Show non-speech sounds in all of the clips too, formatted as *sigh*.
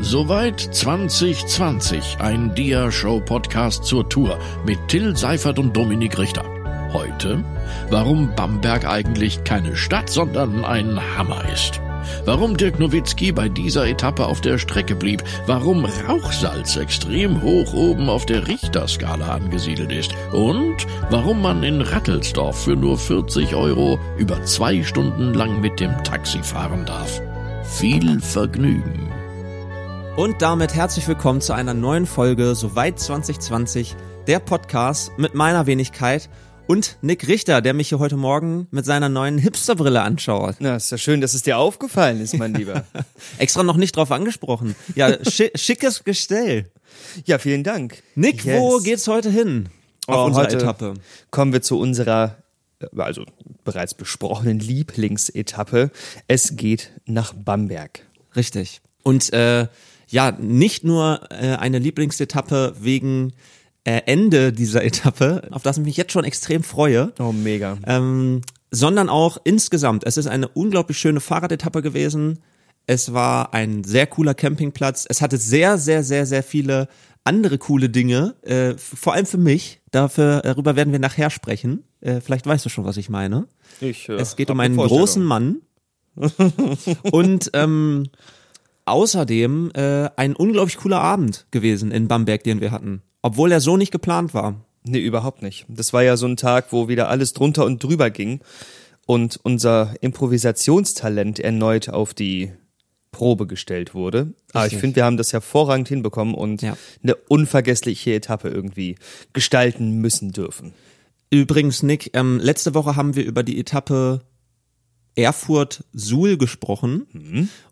Soweit 2020, ein Dia-Show-Podcast zur Tour mit Till Seifert und Dominik Richter. Heute, warum Bamberg eigentlich keine Stadt, sondern ein Hammer ist. Warum Dirk Nowitzki bei dieser Etappe auf der Strecke blieb, warum Rauchsalz extrem hoch oben auf der Richterskala angesiedelt ist und warum man in Rattelsdorf für nur 40 Euro über zwei Stunden lang mit dem Taxi fahren darf. Viel Vergnügen. Und damit herzlich willkommen zu einer neuen Folge Soweit 2020, der Podcast mit meiner Wenigkeit und Nick Richter, der mich hier heute Morgen mit seiner neuen Hipsterbrille anschaut. Na, ist ja schön, dass es dir aufgefallen ist, mein Lieber. *laughs* Extra noch nicht drauf angesprochen. Ja, schi schickes Gestell. Ja, vielen Dank. Nick, Yes. wo geht's heute hin? Auf Oh, unserer Etappe. Kommen wir zu unserer, äh, also bereits besprochenen Lieblingsetappe. Es geht nach Bamberg. Richtig. Und äh, ja, nicht nur äh, eine Lieblingsetappe wegen äh, Ende dieser *laughs* Etappe, auf das ich mich jetzt schon extrem freue, Oh, mega. ähm, sondern auch insgesamt. Es ist eine unglaublich schöne Fahrradetappe gewesen. Es war ein sehr cooler Campingplatz. Es hatte sehr, sehr, sehr, sehr viele andere coole Dinge, äh, vor allem für mich. Dafür, darüber werden wir nachher sprechen. Äh, vielleicht weißt du schon, was ich meine. Ich, äh, Es geht um eine einen großen Mann. *laughs* Und ähm, außerdem äh, ein unglaublich cooler Abend gewesen in Bamberg, den wir hatten. Obwohl er so nicht geplant war. Nee, überhaupt nicht. Das war ja so ein Tag, wo wieder alles drunter und drüber ging und unser Improvisationstalent erneut auf die Probe gestellt wurde. Aber ich Richtig. finde, wir haben das hervorragend hinbekommen und Ja. eine unvergessliche Etappe irgendwie gestalten müssen dürfen. Übrigens, Nick, ähm, letzte Woche haben wir über die Etappe Erfurt-Suhl gesprochen.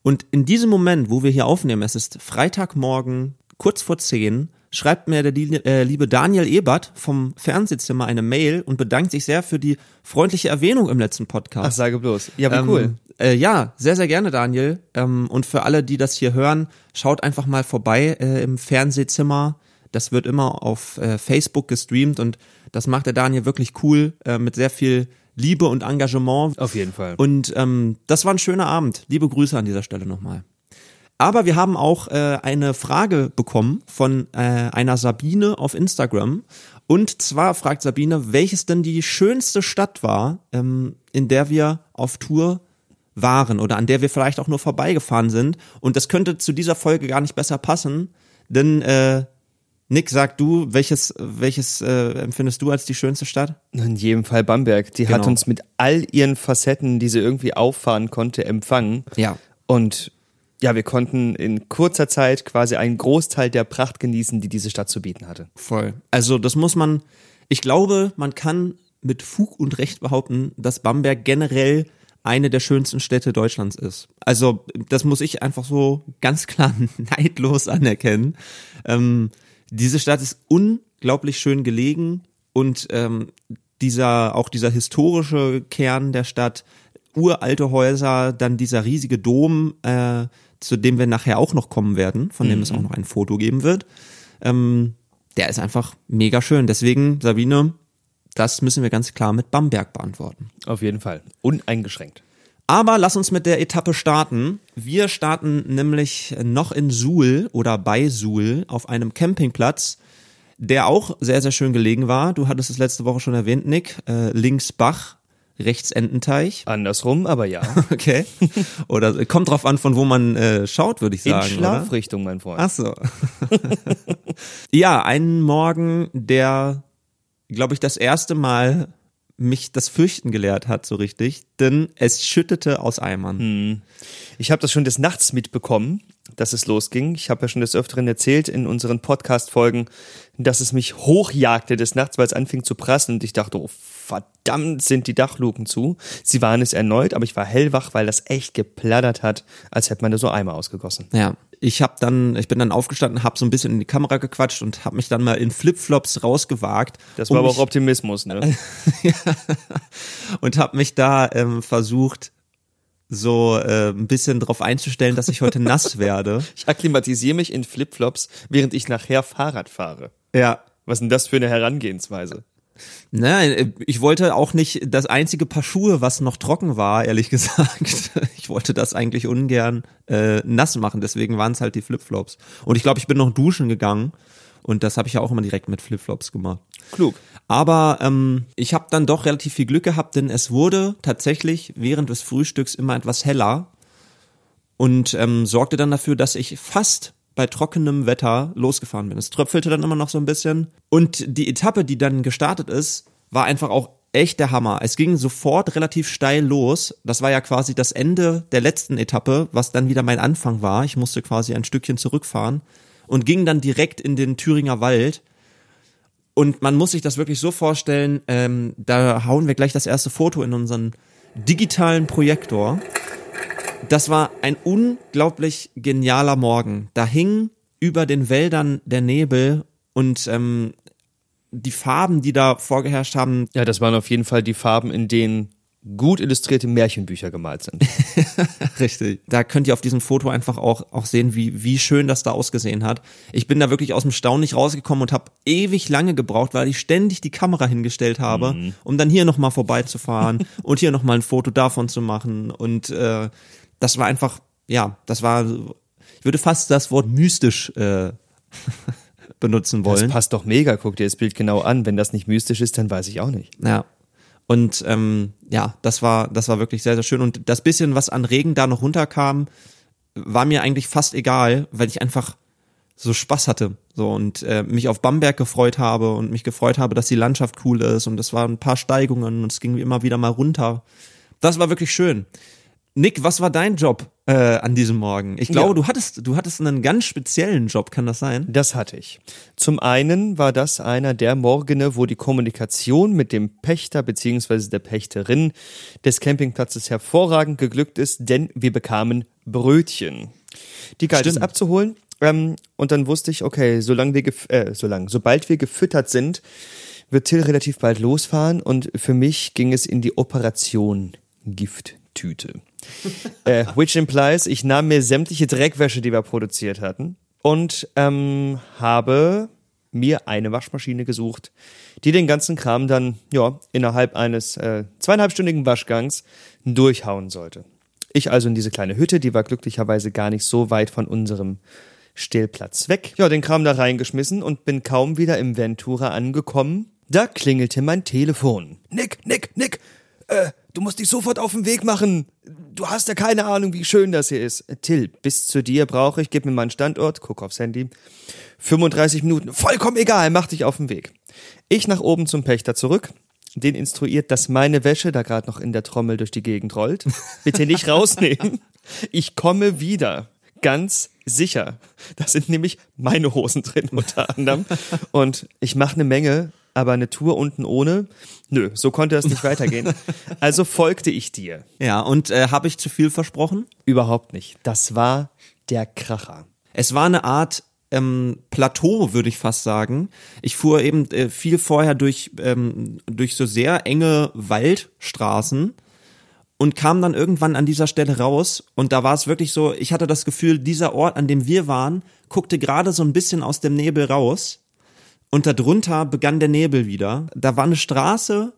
Und in diesem Moment, wo wir hier aufnehmen, es ist Freitagmorgen, kurz vor zehn, schreibt mir der äh, liebe Daniel Ebert vom Fernsehzimmer eine Mail und bedankt sich sehr für die freundliche Erwähnung im letzten Podcast. Ach, sage bloß. Ja, wie Ähm, cool. Äh, ja, sehr, sehr gerne, Daniel. Ähm, und für alle, die das hier hören, schaut einfach mal vorbei äh, im Fernsehzimmer. Das wird immer auf äh, Facebook gestreamt und das macht der Daniel wirklich cool, äh, mit sehr viel Liebe und Engagement. Auf jeden Fall. Und ähm, das war ein schöner Abend. Liebe Grüße an dieser Stelle nochmal. Aber wir haben auch äh, eine Frage bekommen von äh, einer Sabine auf Instagram. Und zwar fragt Sabine, welches denn die schönste Stadt war, ähm, in der wir auf Tour waren oder an der wir vielleicht auch nur vorbeigefahren sind. Und das könnte zu dieser Folge gar nicht besser passen, denn äh, Nick, sag du, welches, welches äh, empfindest du als die schönste Stadt? In jedem Fall Bamberg. Die hat Genau. uns mit all ihren Facetten, die sie irgendwie auffahren konnte, empfangen. Ja. Und ja, wir konnten in kurzer Zeit quasi einen Großteil der Pracht genießen, die diese Stadt zu bieten hatte. Voll. Also das muss man, ich glaube, man kann mit Fug und Recht behaupten, dass Bamberg generell eine der schönsten Städte Deutschlands ist. Also das muss ich einfach so ganz klar *laughs* neidlos anerkennen. Ähm, diese Stadt ist unglaublich schön gelegen und ähm, dieser auch dieser historische Kern der Stadt, uralte Häuser, dann dieser riesige Dom, äh, zu dem wir nachher auch noch kommen werden, von dem es auch noch ein Foto geben wird. Ähm, der ist einfach mega schön. Deswegen, Sabine, das müssen wir ganz klar mit Bamberg beantworten. Auf jeden Fall. Uneingeschränkt. Aber lass uns mit der Etappe starten. Wir starten nämlich noch in Suhl oder bei Suhl auf einem Campingplatz, der auch sehr, sehr schön gelegen war. Du hattest es letzte Woche schon erwähnt, Nick. Äh, links Bach, rechts Ententeich. Andersrum, aber ja. *laughs* Okay. Oder kommt drauf an, von wo man äh, schaut, würde ich In sagen. oder? Schlafrichtung, mein Freund. Ach so. *laughs* ja, einen Morgen, der, glaube ich, das erste Mal mich das Fürchten gelehrt hat, so richtig, denn es schüttete aus Eimern. Ich habe das schon des Nachts mitbekommen, dass es losging. Ich habe ja schon des Öfteren erzählt in unseren Podcast-Folgen, dass es mich hochjagte des Nachts, weil es anfing zu prassen und ich dachte, oh verdammt, sind die Dachluken zu. Sie waren es erneut, aber ich war hellwach, weil das echt geplattert hat, als hätte man da so Eimer ausgegossen. Ja, ich habe dann, ich bin dann aufgestanden, habe so ein bisschen in die Kamera gequatscht und habe mich dann mal in Flipflops rausgewagt. Das um war aber mich- auch Optimismus, ne? *laughs* und habe mich da ähm, versucht, so äh, ein bisschen drauf einzustellen, dass ich heute *laughs* nass werde. Ich akklimatisiere mich in Flipflops, während ich nachher Fahrrad fahre. Ja, Was ist denn das für eine Herangehensweise? Ne, ich wollte auch nicht das einzige Paar Schuhe, was noch trocken war, ehrlich *laughs* gesagt. Ich wollte das eigentlich ungern äh, nass machen, deswegen waren es halt die Flipflops. Und ich glaube, ich bin noch duschen gegangen und das habe ich ja auch immer direkt mit Flipflops gemacht. Klug. Aber ähm, ich habe dann doch relativ viel Glück gehabt, denn es wurde tatsächlich während des Frühstücks immer etwas heller und ähm, sorgte dann dafür, dass ich fast bei trockenem Wetter losgefahren bin. Es tröpfelte dann immer noch so ein bisschen. Und die Etappe, die dann gestartet ist, war einfach auch echt der Hammer. Es ging sofort relativ steil los. Das war ja quasi das Ende der letzten Etappe, was dann wieder mein Anfang war. Ich musste quasi ein Stückchen zurückfahren und ging dann direkt in den Thüringer Wald. Und man muss sich das wirklich so vorstellen, ähm, da hauen wir gleich das erste Foto in unseren digitalen Projektor. Das war ein unglaublich genialer Morgen. Da hing über den Wäldern der Nebel und ähm, die Farben, die da vorgeherrscht haben. Ja, das waren auf jeden Fall die Farben, in denen gut illustrierte Märchenbücher gemalt sind. *laughs* Richtig. Da könnt ihr auf diesem Foto einfach auch, auch sehen, wie, wie schön das da ausgesehen hat. Ich bin da wirklich aus dem Staunen nicht rausgekommen und habe ewig lange gebraucht, weil ich ständig die Kamera hingestellt habe, mhm. um dann hier nochmal vorbeizufahren *laughs* und hier nochmal ein Foto davon zu machen. Und äh, das war einfach, ja, das war, ich würde fast das Wort mystisch äh, *laughs* benutzen wollen. Das passt doch mega, guck dir das Bild genau an. Wenn das nicht mystisch ist, dann weiß ich auch nicht. Ja. Und ähm, ja, das war, das war wirklich sehr, sehr schön. Und das bisschen, was an Regen da noch runterkam, war mir eigentlich fast egal, weil ich einfach so Spaß hatte. So und äh, mich auf Bamberg gefreut habe und mich gefreut habe, dass die Landschaft cool ist und es waren ein paar Steigungen und es ging immer wieder mal runter. Das war wirklich schön. Nick, was war dein Job äh, an diesem Morgen? Ich glaube, ja. du hattest, du hattest einen ganz speziellen Job, kann das sein? Das hatte ich. Zum einen war das einer der Morgene, wo die Kommunikation mit dem Pächter beziehungsweise der Pächterin des Campingplatzes hervorragend geglückt ist, denn wir bekamen Brötchen. Die galt es abzuholen. Ähm, und dann wusste ich, okay, solange wir, äh, solange, sobald wir gefüttert sind, wird Till relativ bald losfahren und für mich ging es in die Operation Gifttüte *laughs* äh, which implies, ich nahm mir sämtliche Dreckwäsche, die wir produziert hatten, und ähm, habe mir eine Waschmaschine gesucht, die den ganzen Kram dann ja innerhalb eines äh, zweieinhalbstündigen Waschgangs durchhauen sollte. Ich also in diese kleine Hütte, die war glücklicherweise gar nicht so weit von unserem Stellplatz weg. Ja, den Kram da reingeschmissen und bin kaum wieder im Ventura angekommen. Da klingelte mein Telefon. Nick, Nick, Nick, äh, du musst dich sofort auf den Weg machen. Du hast ja keine Ahnung, wie schön das hier ist. Till, bis zu dir brauche ich, gib mir meinen Standort, guck aufs Handy. 35 Minuten, vollkommen egal, mach dich auf den Weg. Ich nach oben zum Pächter zurück, den instruiert, dass meine Wäsche da gerade noch in der Trommel durch die Gegend rollt. Bitte nicht rausnehmen. Ich komme wieder. Ganz sicher. Da sind nämlich meine Hosen drin unter anderem. Und ich mache eine Menge aber eine Tour unten ohne, nö, so konnte es nicht *laughs* weitergehen. Also folgte ich dir. Ja, und äh, habe ich zu viel versprochen? Überhaupt nicht. Das war der Kracher. Es war eine Art ähm, Plateau, würde ich fast sagen. Ich fuhr eben äh, viel vorher durch, ähm, durch so sehr enge Waldstraßen und kam dann irgendwann an dieser Stelle raus und da war es wirklich so, ich hatte das Gefühl, dieser Ort, an dem wir waren, guckte gerade so ein bisschen aus dem Nebel raus und darunter begann der Nebel wieder. Da war eine Straße,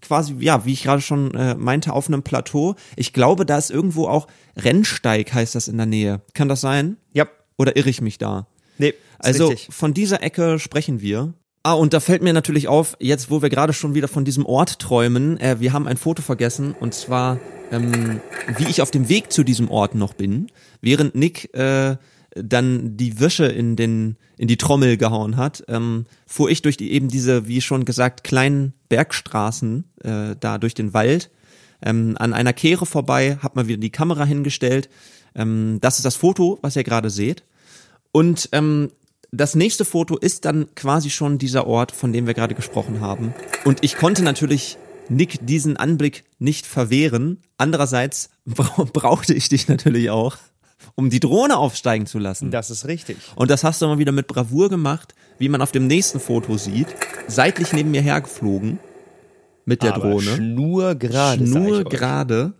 quasi, ja, wie ich gerade schon äh, meinte, auf einem Plateau. Ich glaube, da ist irgendwo auch Rennsteig, heißt das in der Nähe. Kann das sein? Ja. Oder irre ich mich da? Nee. Also richtig. von dieser Ecke sprechen wir. Ah, und da fällt mir natürlich auf, jetzt wo wir gerade schon wieder von diesem Ort träumen, äh, wir haben ein Foto vergessen und zwar, ähm, wie ich auf dem Weg zu diesem Ort noch bin, während Nick äh, dann die Wäsche in den in die Trommel gehauen hat, ähm, fuhr ich durch die eben diese, wie schon gesagt, kleinen Bergstraßen äh, da durch den Wald ähm, an einer Kehre vorbei, hab mal wieder die Kamera hingestellt. Ähm, das ist das Foto, was ihr gerade seht. Und ähm, das nächste Foto ist dann quasi schon dieser Ort, von dem wir gerade gesprochen haben. Und ich konnte natürlich Nick diesen Anblick nicht verwehren. Andererseits *laughs* brauchte ich dich natürlich auch um die Drohne aufsteigen zu lassen. Das ist richtig. Und das hast du mal wieder mit Bravour gemacht, wie man auf dem nächsten Foto sieht. Seitlich neben mir hergeflogen mit der Aber Drohne. Schnur gerade. Schnur gerade.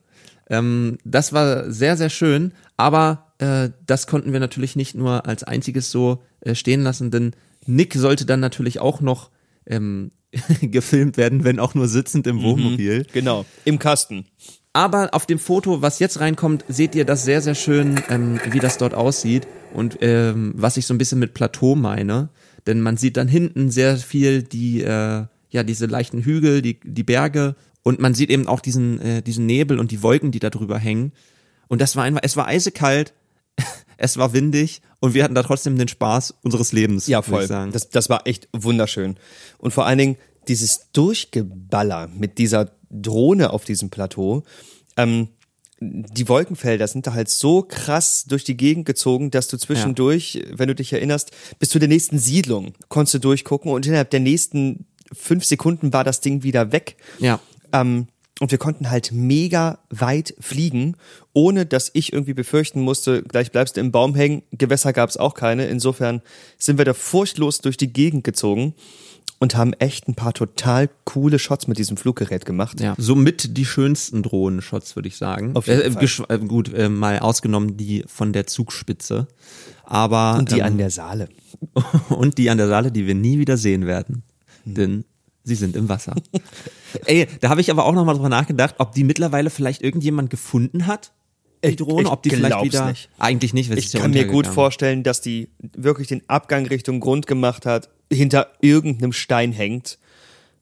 Ähm, das war sehr, sehr schön. Aber äh, das konnten wir natürlich nicht nur als einziges so äh, stehen lassen, denn Nick sollte dann natürlich auch noch ähm, *laughs* gefilmt werden, wenn auch nur sitzend im Wohnmobil. Genau, im Kasten. Aber auf dem Foto, was jetzt reinkommt, seht ihr das sehr, sehr schön, ähm, wie das dort aussieht und ähm, was ich so ein bisschen mit Plateau meine. Denn man sieht dann hinten sehr viel die, äh, ja, diese leichten Hügel, die, die Berge und man sieht eben auch diesen, äh, diesen Nebel und die Wolken, die da drüber hängen. Und das war einfach, es war eisekalt, *laughs* es war windig und wir hatten da trotzdem den Spaß unseres Lebens. Ja, voll. Das, das war echt wunderschön. Und vor allen Dingen dieses Durchgeballer mit dieser Drohne auf diesem Plateau. Ähm, die Wolkenfelder sind da halt so krass durch die Gegend gezogen, dass du zwischendurch, wenn du dich erinnerst, bis zu der nächsten Siedlung konntest du durchgucken und innerhalb der nächsten fünf Sekunden war das Ding wieder weg. ja. Ähm, und wir konnten halt mega weit fliegen, ohne dass ich irgendwie befürchten musste, gleich bleibst du im Baum hängen. Gewässer gab es auch keine. Insofern sind wir da furchtlos durch die Gegend gezogen und haben echt ein paar total coole Shots mit diesem Fluggerät gemacht. Ja, somit die schönsten Drohnenshots, würde ich sagen. Auf jeden äh, Fall. gesch- äh, gut, äh, mal ausgenommen die von der Zugspitze. Aber Und die ähm, an der Saale. *laughs* und die an der Saale, die wir nie wieder sehen werden. Hm. Denn sie sind im Wasser. *laughs* Ey, da habe ich aber auch nochmal drüber nachgedacht, ob die mittlerweile vielleicht irgendjemand gefunden hat. Die Ich- Drohne, ich ob die vielleicht wieder. nicht. Eigentlich nicht, weil es Ich kann mir gut vorstellen, dass die wirklich den Abgang Richtung Grund gemacht hat, hinter irgendeinem Stein hängt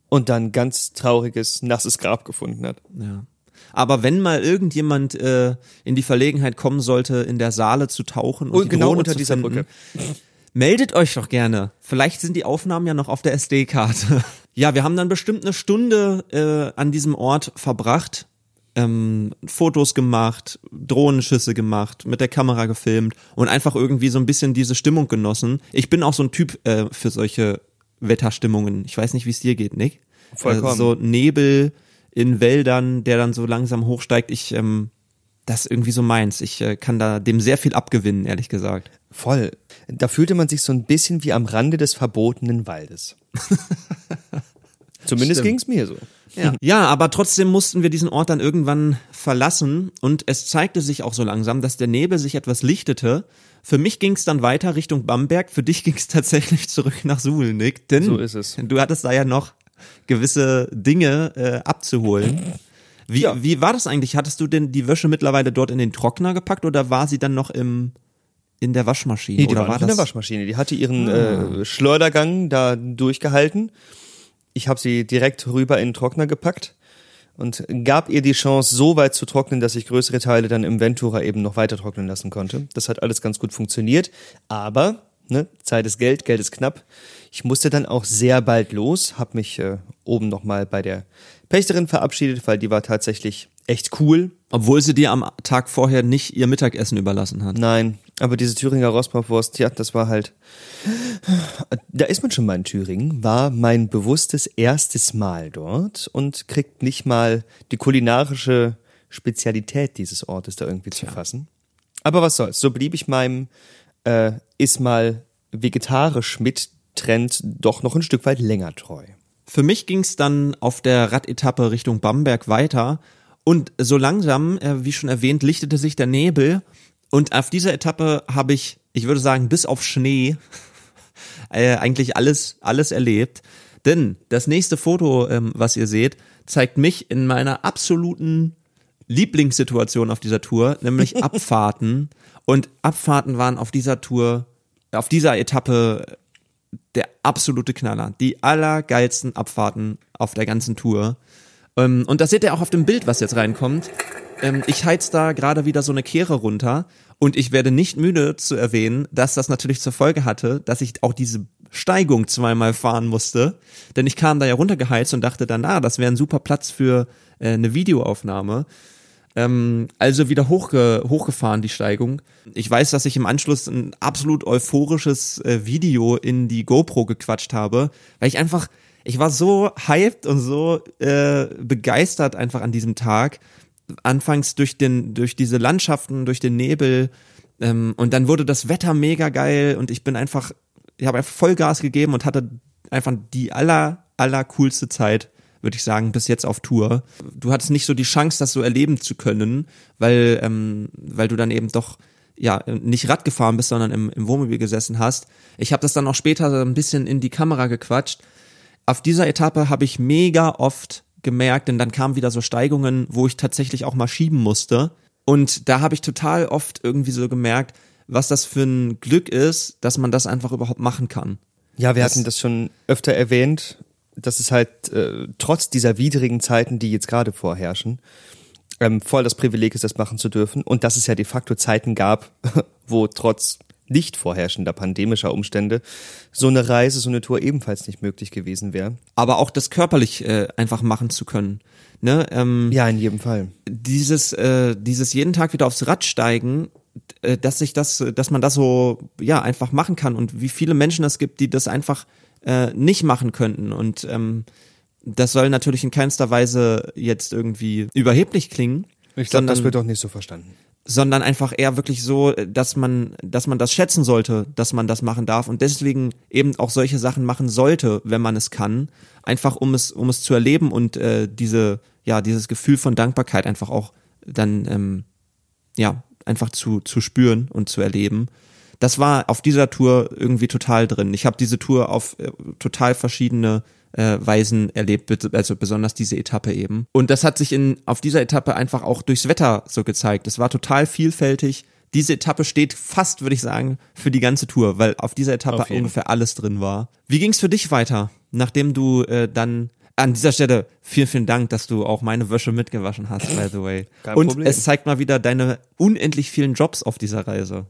und dann ganz trauriges, nasses Grab gefunden hat. Ja. Aber wenn mal irgendjemand äh, in die Verlegenheit kommen sollte, in der Saale zu tauchen und, Und genau Drohne unter zu dieser finden, Brücke. Meldet euch doch gerne. Vielleicht sind die Aufnahmen ja noch auf der SD-Karte. *laughs* Ja, wir haben dann bestimmt eine Stunde äh, an diesem Ort verbracht, ähm, Fotos gemacht, Drohnenschüsse gemacht, mit der Kamera gefilmt und einfach irgendwie so ein bisschen diese Stimmung genossen. Ich bin auch so ein Typ äh, für solche Wetterstimmungen. Ich weiß nicht, wie es dir geht, Nick. Vollkommen. Äh, so Nebel in Wäldern, der dann so langsam hochsteigt. Ich, ähm, das ist irgendwie so meins. Ich äh, kann da dem sehr viel abgewinnen, ehrlich gesagt. Voll. Da fühlte man sich so ein bisschen wie am Rande des verbotenen Waldes. *laughs* Zumindest Stimmt. ging's mir so. Ja. ja, aber trotzdem mussten wir diesen Ort dann irgendwann verlassen und es zeigte sich auch so langsam, dass der Nebel sich etwas lichtete. Für mich ging es dann weiter Richtung Bamberg, für dich ging es *laughs* tatsächlich zurück nach Suhlnick, denn So ist es. du hattest da ja noch gewisse Dinge äh, abzuholen. Wie, Ja. wie war das eigentlich? Hattest du denn die Wäsche mittlerweile dort in den Trockner gepackt oder war sie dann noch im in der Waschmaschine? Nee, die oder war, war in der Waschmaschine. Die hatte ihren äh, Schleudergang da durchgehalten. Ich habe sie direkt rüber in den Trockner gepackt und gab ihr die Chance, so weit zu trocknen, dass ich größere Teile dann im Ventura eben noch weiter trocknen lassen konnte. Das hat alles ganz gut funktioniert. Aber ne, Zeit ist Geld, Geld ist knapp. Ich musste dann auch sehr bald los, habe mich äh, oben nochmal bei der Pächterin verabschiedet, weil die war tatsächlich echt cool. Obwohl sie dir am Tag vorher nicht ihr Mittagessen überlassen hat. Nein, aber diese Thüringer Rostbratwurst, ja, das war halt. Da ist man schon mal in Thüringen, war mein bewusstes erstes Mal dort und kriegt nicht mal die kulinarische Spezialität dieses Ortes da irgendwie zu fassen. Aber was soll's, so blieb ich meinem äh, ist mal vegetarisch mit Trend doch noch ein Stück weit länger treu. Für mich ging es dann auf der Radetappe Richtung Bamberg weiter und so langsam, äh, wie schon erwähnt, lichtete sich der Nebel und auf dieser Etappe habe ich, ich würde sagen, bis auf Schnee *laughs* äh, eigentlich alles, alles erlebt. Denn das nächste Foto, ähm, was ihr seht, zeigt mich in meiner absoluten Lieblingssituation auf dieser Tour, nämlich *laughs* Abfahrten. Und Abfahrten waren auf dieser Tour, auf dieser Etappe der absolute Knaller. Die allergeilsten Abfahrten auf der ganzen Tour. Ähm, und das seht ihr auch auf dem Bild, was jetzt reinkommt. Ähm, ich heiz da gerade wieder so eine Kehre runter und ich werde nicht müde zu erwähnen, dass das natürlich zur Folge hatte, dass ich auch diese Steigung zweimal fahren musste. Denn ich kam da ja runtergeheizt und dachte dann, ah, das wäre ein super Platz für äh, eine Videoaufnahme. Ähm, also wieder hochge hochgefahren, die Steigung. Ich weiß, dass ich im Anschluss ein absolut euphorisches äh, Video in die GoPro gequatscht habe, weil ich einfach, ich war so hyped und so äh, begeistert einfach an diesem Tag. Anfangs durch den, durch diese Landschaften, durch den Nebel. Ähm, und dann wurde das Wetter mega geil und ich bin einfach, ich habe einfach Vollgas gegeben und hatte einfach die aller, aller coolste Zeit würde ich sagen, bis jetzt auf Tour. Du hattest nicht so die Chance, das so erleben zu können, weil, ähm, weil du dann eben doch ja nicht Rad gefahren bist, sondern im, im Wohnmobil gesessen hast. Ich habe das dann auch später so ein bisschen in die Kamera gequatscht. auf dieser Etappe habe ich mega oft gemerkt, denn dann kamen wieder so Steigungen, wo ich tatsächlich auch mal schieben musste. Und da habe ich total oft irgendwie so gemerkt, was das für ein Glück ist, dass man das einfach überhaupt machen kann. Ja, wir Das- hatten das schon öfter erwähnt, dass es halt äh, trotz dieser widrigen Zeiten, die jetzt gerade vorherrschen, ähm, voll das Privileg ist, das machen zu dürfen. Und dass es ja de facto Zeiten gab, *laughs* wo trotz nicht vorherrschender pandemischer Umstände so eine Reise, so eine Tour ebenfalls nicht möglich gewesen wäre. Aber auch das körperlich äh, einfach machen zu können. Ne? Ähm, Ja, in jedem Fall. dieses, äh, dieses jeden Tag wieder aufs Rad steigen, äh, dass sich das, dass man das so ja einfach machen kann und wie viele Menschen es gibt, die das einfach äh, nicht machen könnten und ähm, das soll natürlich in keinster Weise jetzt irgendwie überheblich klingen, Ich glaube, das wird auch nicht so verstanden. Sondern einfach eher wirklich so, dass man, dass man das schätzen sollte, dass man das machen darf und deswegen eben auch solche Sachen machen sollte, wenn man es kann, einfach um es, um es zu erleben und äh, diese, ja, dieses Gefühl von Dankbarkeit einfach auch dann, ähm, ja, einfach zu, zu spüren und zu erleben. Das war auf dieser Tour irgendwie total drin. Ich habe diese Tour auf äh, total verschiedene äh, Weisen erlebt, also besonders diese Etappe eben. Und das hat sich in auf dieser Etappe einfach auch durchs Wetter so gezeigt. Es war total vielfältig. Diese Etappe steht fast, würde ich sagen, für die ganze Tour, weil auf dieser Etappe Auf ungefähr alles drin war. Wie ging's für dich weiter, nachdem du äh, dann an dieser Stelle vielen, vielen Dank, dass du auch meine Wäsche mitgewaschen hast, by the way. Kein Und Problem. es zeigt mal wieder deine unendlich vielen Jobs auf dieser Reise.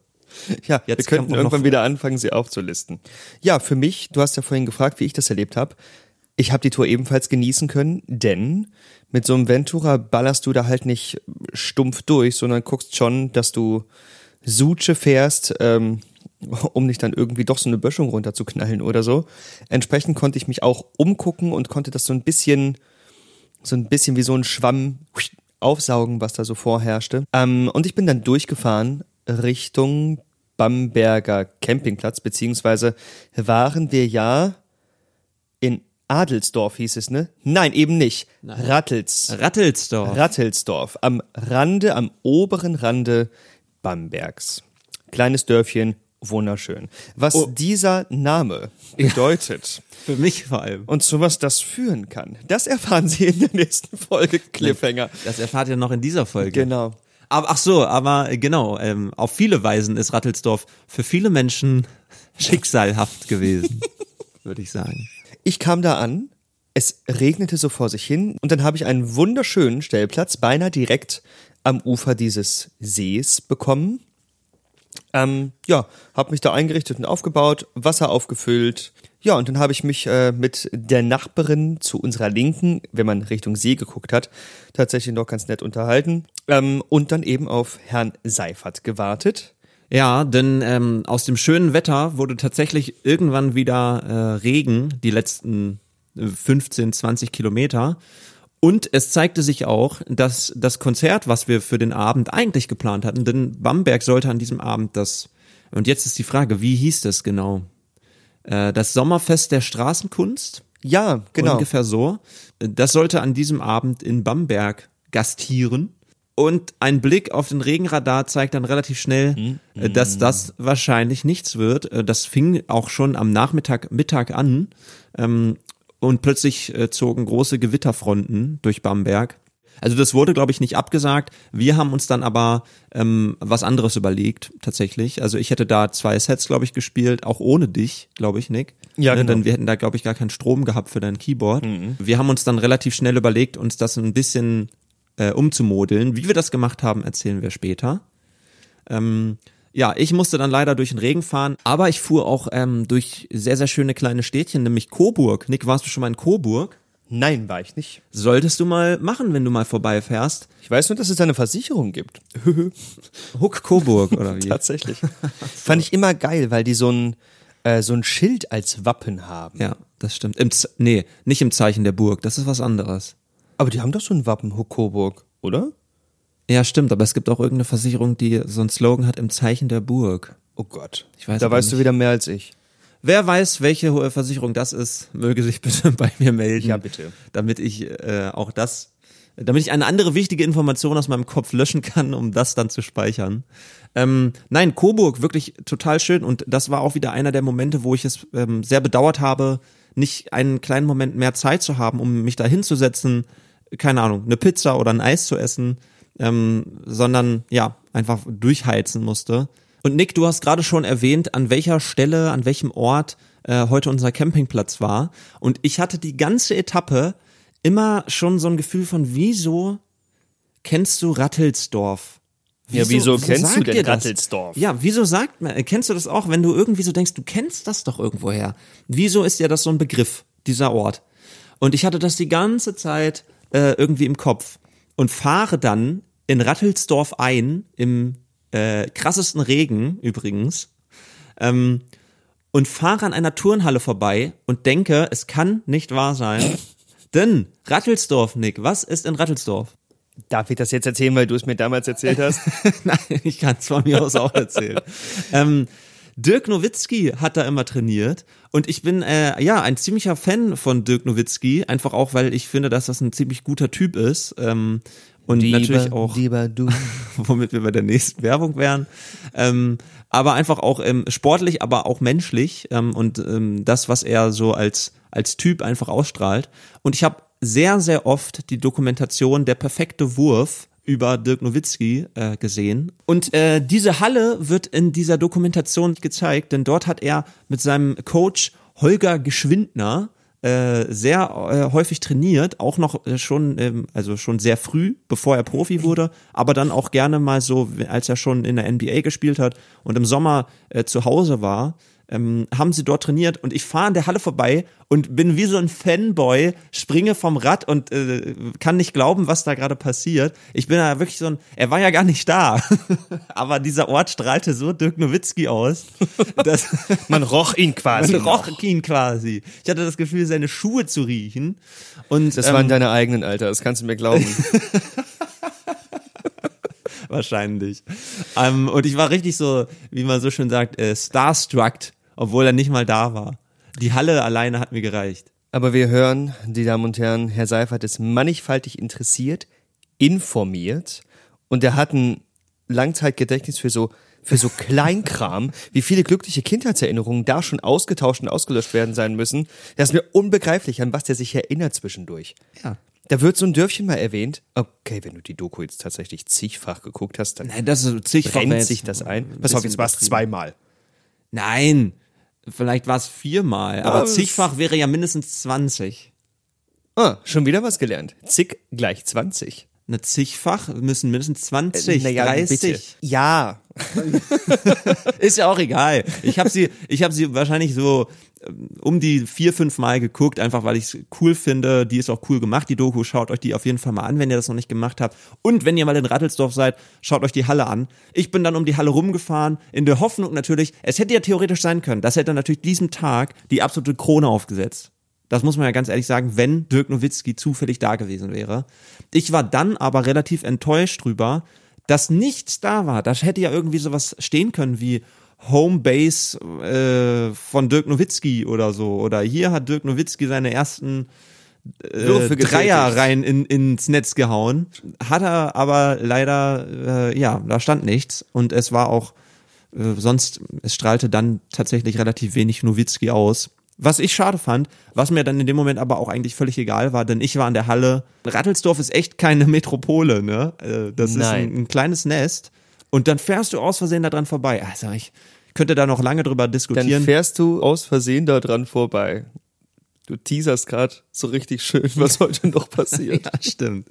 Ja, Jetzt wir könnten irgendwann wieder anfangen, sie aufzulisten. Ja, für mich, du hast ja vorhin gefragt, wie ich das erlebt habe. Ich habe die Tour ebenfalls genießen können, denn mit so einem Ventura ballerst du da halt nicht stumpf durch, sondern guckst schon, dass du Suche fährst, ähm, um nicht dann irgendwie doch so eine Böschung runterzuknallen oder so. Entsprechend konnte ich mich auch umgucken und konnte das so ein bisschen so ein bisschen wie so ein Schwamm aufsaugen, was da so vorherrschte. Ähm, und ich bin dann durchgefahren Richtung Bamberger Campingplatz, beziehungsweise waren wir ja Adelsdorf hieß es, ne? Nein, eben nicht. Rattels. Rattelsdorf. Rattelsdorf. Am Rande, am oberen Rande Bambergs. Kleines Dörfchen, wunderschön. Was Oh. dieser Name bedeutet *laughs* Für mich vor allem. und zu was das führen kann, das erfahren Sie in der nächsten Folge Cliffhanger. Das erfahrt ihr noch in dieser Folge. Genau. Aber ach so, aber äh, genau, ähm, auf viele Weisen ist Rattelsdorf für viele Menschen *laughs* schicksalhaft gewesen, *laughs* würde ich sagen. Ich kam da an, es regnete so vor sich hin und dann habe ich einen wunderschönen Stellplatz beinahe direkt am Ufer dieses Sees bekommen. Ähm, ja, habe mich da eingerichtet und aufgebaut, Wasser aufgefüllt. Ja, und dann habe ich mich äh, mit der Nachbarin zu unserer Linken, wenn man Richtung See geguckt hat, tatsächlich noch ganz nett unterhalten. Ähm, und dann eben auf Herrn Seifert gewartet. Ja, denn ähm, aus dem schönen Wetter wurde tatsächlich irgendwann wieder äh, Regen, die letzten äh, 15, 20 Kilometer. Und es zeigte sich auch, dass das Konzert, was wir für den Abend eigentlich geplant hatten, denn Bamberg sollte an diesem Abend das, und jetzt ist die Frage, wie hieß das genau? Äh, das Sommerfest der Straßenkunst? Ja, genau. Ungefähr so. Das sollte an diesem Abend in Bamberg gastieren. Und ein Blick auf den Regenradar zeigt dann relativ schnell, äh, dass das wahrscheinlich nichts wird. Äh, Das fing auch schon am Nachmittag, Mittag an. Ähm, Und plötzlich äh, zogen große Gewitterfronten durch Bamberg. Also das wurde, glaube ich, nicht abgesagt. Wir haben uns dann aber ähm, was anderes überlegt, tatsächlich. Also ich hätte da zwei Sets, glaube ich, gespielt, auch ohne dich, glaube ich, Nick. Ja, Ne, genau. Denn wir hätten da, glaube ich, gar keinen Strom gehabt für dein Keyboard. Wir haben uns dann relativ schnell überlegt, uns das ein bisschen äh, umzumodeln. Wie wir das gemacht haben, erzählen wir später. Ähm, ja, ich musste dann leider durch den Regen fahren, aber ich fuhr auch ähm, durch sehr, sehr schöne kleine Städtchen, nämlich Coburg. Nick, warst du schon mal in Coburg? Nein, war ich nicht. Solltest du mal machen, wenn du mal vorbeifährst. Ich weiß nur, dass es da eine Versicherung gibt. *laughs* Huck Coburg oder wie? *laughs* Tatsächlich. Fand ich immer geil, weil die so ein, äh, so ein Schild als Wappen haben. Ja, das stimmt. Im Z nee, nicht im Zeichen der Burg, das ist was anderes. Aber die haben doch so ein Wappen, Hokoburg, oder? Ja, stimmt, aber es gibt auch irgendeine Versicherung, die so einen Slogan hat im Zeichen der Burg. Oh Gott. Ich weiß da weißt du nicht. wieder mehr als ich. Wer weiß, welche Versicherung das ist, möge sich bitte bei mir melden. Ja, bitte. Damit ich äh, auch das, damit ich eine andere wichtige Information aus meinem Kopf löschen kann, um das dann zu speichern. Ähm, nein, Coburg, wirklich total schön. Und das war auch wieder einer der Momente, wo ich es ähm, sehr bedauert habe, nicht einen kleinen Moment mehr Zeit zu haben, um mich da hinzusetzen, keine Ahnung, eine Pizza oder ein Eis zu essen, ähm, sondern ja, einfach durchheizen musste. Und Nick, du hast gerade schon erwähnt, an welcher Stelle, an welchem Ort äh, heute unser Campingplatz war. Und ich hatte die ganze Etappe immer schon so ein Gefühl von, wieso kennst du Rattelsdorf? ja, wieso kennst du denn Rattelsdorf? Ja, wieso sagt man, kennst du das auch, wenn du irgendwie so denkst, du kennst das doch irgendwoher? Wieso ist ja das so ein Begriff, dieser Ort? Und ich hatte das die ganze Zeit äh, irgendwie im Kopf und fahre dann in Rattelsdorf ein, im äh, krassesten Regen übrigens, ähm, und fahre an einer Turnhalle vorbei und denke, es kann nicht wahr sein. Denn Rattelsdorf, Nick, was ist in Rattelsdorf? Darf ich das jetzt erzählen, weil du es mir damals erzählt hast? *laughs* Nein, ich kann es von mir aus auch erzählen. *laughs* ähm, Dirk Nowitzki hat da immer trainiert und ich bin äh, ja ein ziemlicher Fan von Dirk Nowitzki, einfach auch, weil ich finde, dass das ein ziemlich guter Typ ist. Ähm, und lieber, natürlich auch, lieber du. *laughs* womit wir bei der nächsten Werbung wären. Ähm, aber einfach auch ähm, sportlich, aber auch menschlich ähm, und ähm, das, was er so als als Typ einfach ausstrahlt. Und ich habe sehr, sehr oft die Dokumentation Der perfekte Wurf über Dirk Nowitzki äh, gesehen. Und äh, diese Halle wird in dieser Dokumentation gezeigt, denn dort hat er mit seinem Coach Holger Geschwindner äh, sehr äh, häufig trainiert, auch noch äh, schon, ähm, also schon sehr früh, bevor er Profi wurde, aber dann auch gerne mal so, als er schon in der NBA gespielt hat und im Sommer äh, zu Hause war, ähm, haben sie dort trainiert und ich fahre an der Halle vorbei und bin wie so ein Fanboy, springe vom Rad und äh, kann nicht glauben, was da gerade passiert. Ich bin da wirklich so ein, er war ja gar nicht da, *laughs* aber dieser Ort strahlte so Dirk Nowitzki aus, *laughs* dass man roch ihn quasi. Man roch noch. ihn quasi. Ich hatte das Gefühl, seine Schuhe zu riechen. Und das ähm, waren deine eigenen, Alter. Das kannst du mir glauben. *laughs* Wahrscheinlich. Ähm, und ich war richtig so, wie man so schön sagt, äh, starstruck obwohl er nicht mal da war. Die Halle alleine hat mir gereicht. Aber wir hören, die Damen und Herren, Herr Seifert ist mannigfaltig interessiert, informiert und er hat ein Langzeitgedächtnis für so für so Kleinkram, *laughs* wie viele glückliche Kindheitserinnerungen da schon ausgetauscht und ausgelöscht werden sein müssen. Das ist mir unbegreiflich, an was der sich erinnert zwischendurch. Ja. Da wird so ein Dörfchen mal erwähnt. Okay, wenn du die Doku jetzt tatsächlich zigfach geguckt hast, dann Nein, das ist zigfach brennt sich das ein. Pass auf, jetzt war es zweimal. Nein, Vielleicht war es viermal, aber oh, zigfach wäre ja mindestens 20. Ah, schon wieder was gelernt. Zig gleich 20. Eine zigfach müssen mindestens 20, äh, naja, 30. Bitte. Ja. *laughs* *laughs* Ist ja auch egal. Ich habe sie, ich habe sie wahrscheinlich so um die vier, fünf Mal geguckt, einfach weil ich es cool finde. Die ist auch cool gemacht, die Doku. Schaut euch die auf jeden Fall mal an, wenn ihr das noch nicht gemacht habt. Und wenn ihr mal in Rattelsdorf seid, schaut euch die Halle an. Ich bin dann um die Halle rumgefahren, in der Hoffnung natürlich, es hätte ja theoretisch sein können, das hätte natürlich diesem Tag die absolute Krone aufgesetzt. Das muss man ja ganz ehrlich sagen, wenn Dirk Nowitzki zufällig da gewesen wäre. Ich war dann aber relativ enttäuscht drüber, dass nichts da war. Da hätte ja irgendwie sowas stehen können wie Homebase äh, von Dirk Nowitzki oder so. Oder hier hat Dirk Nowitzki seine ersten äh, Dreier rein in, ins Netz gehauen. Hat er aber leider, äh, ja, da stand nichts. Und es war auch, äh, sonst, es strahlte dann tatsächlich relativ wenig Nowitzki aus. Was ich schade fand, was mir dann in dem Moment aber auch eigentlich völlig egal war, denn ich war in der Halle. Rattelsdorf ist echt keine *laughs* Metropole, ne? Äh, das Nein. ist ein, ein kleines Nest. Und dann fährst du aus Versehen da dran vorbei. Also ich könnte da noch lange drüber diskutieren. Dann fährst du aus Versehen da dran vorbei. Du teaserst gerade so richtig schön, was *laughs* heute noch passiert. ja, stimmt.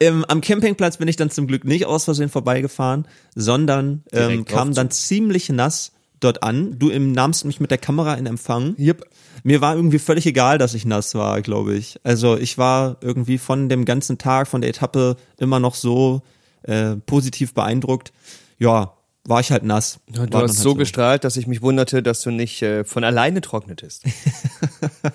Ähm, am Campingplatz bin ich dann zum Glück nicht aus Versehen vorbeigefahren, sondern ähm, kam dann ziemlich nass dort an. Du nahmst mich mit der Kamera in Empfang. Yep. Mir war irgendwie völlig egal, dass ich nass war, glaube ich. Also ich war irgendwie von dem ganzen Tag, von der Etappe immer noch so äh, positiv beeindruckt. Ja, war ich halt nass. Ja, du hast halt so, so gestrahlt, dass ich mich wunderte, dass du nicht äh, von alleine trocknetest.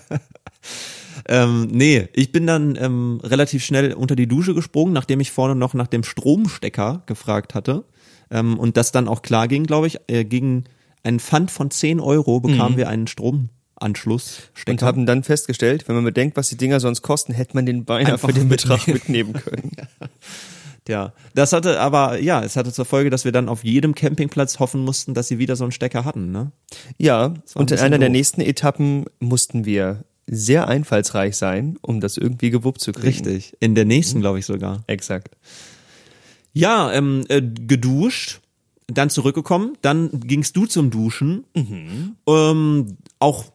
*laughs* ähm, nee, ich bin dann ähm, relativ schnell unter die Dusche gesprungen, nachdem ich vorne noch nach dem Stromstecker gefragt hatte. Ähm, und das dann auch klar ging, glaube ich, äh, gegen einen Pfand von 10 Euro bekamen mhm. wir einen Stromanschluss. Und haben dann festgestellt, wenn man bedenkt, was die Dinger sonst kosten, hätte man den beinahe für den Betrag mitnehmen können. Ja, *laughs* das hatte aber, ja, es hatte zur Folge, dass wir dann auf jedem Campingplatz hoffen mussten, dass sie wieder so einen Stecker hatten, ne? Ja, und in einer doof. der nächsten Etappen mussten wir sehr einfallsreich sein, um das irgendwie gewuppt zu kriegen. Richtig. In der nächsten, glaube ich sogar. Exakt. Ja, ähm, äh, geduscht, dann zurückgekommen, dann gingst du zum Duschen. Ähm, auch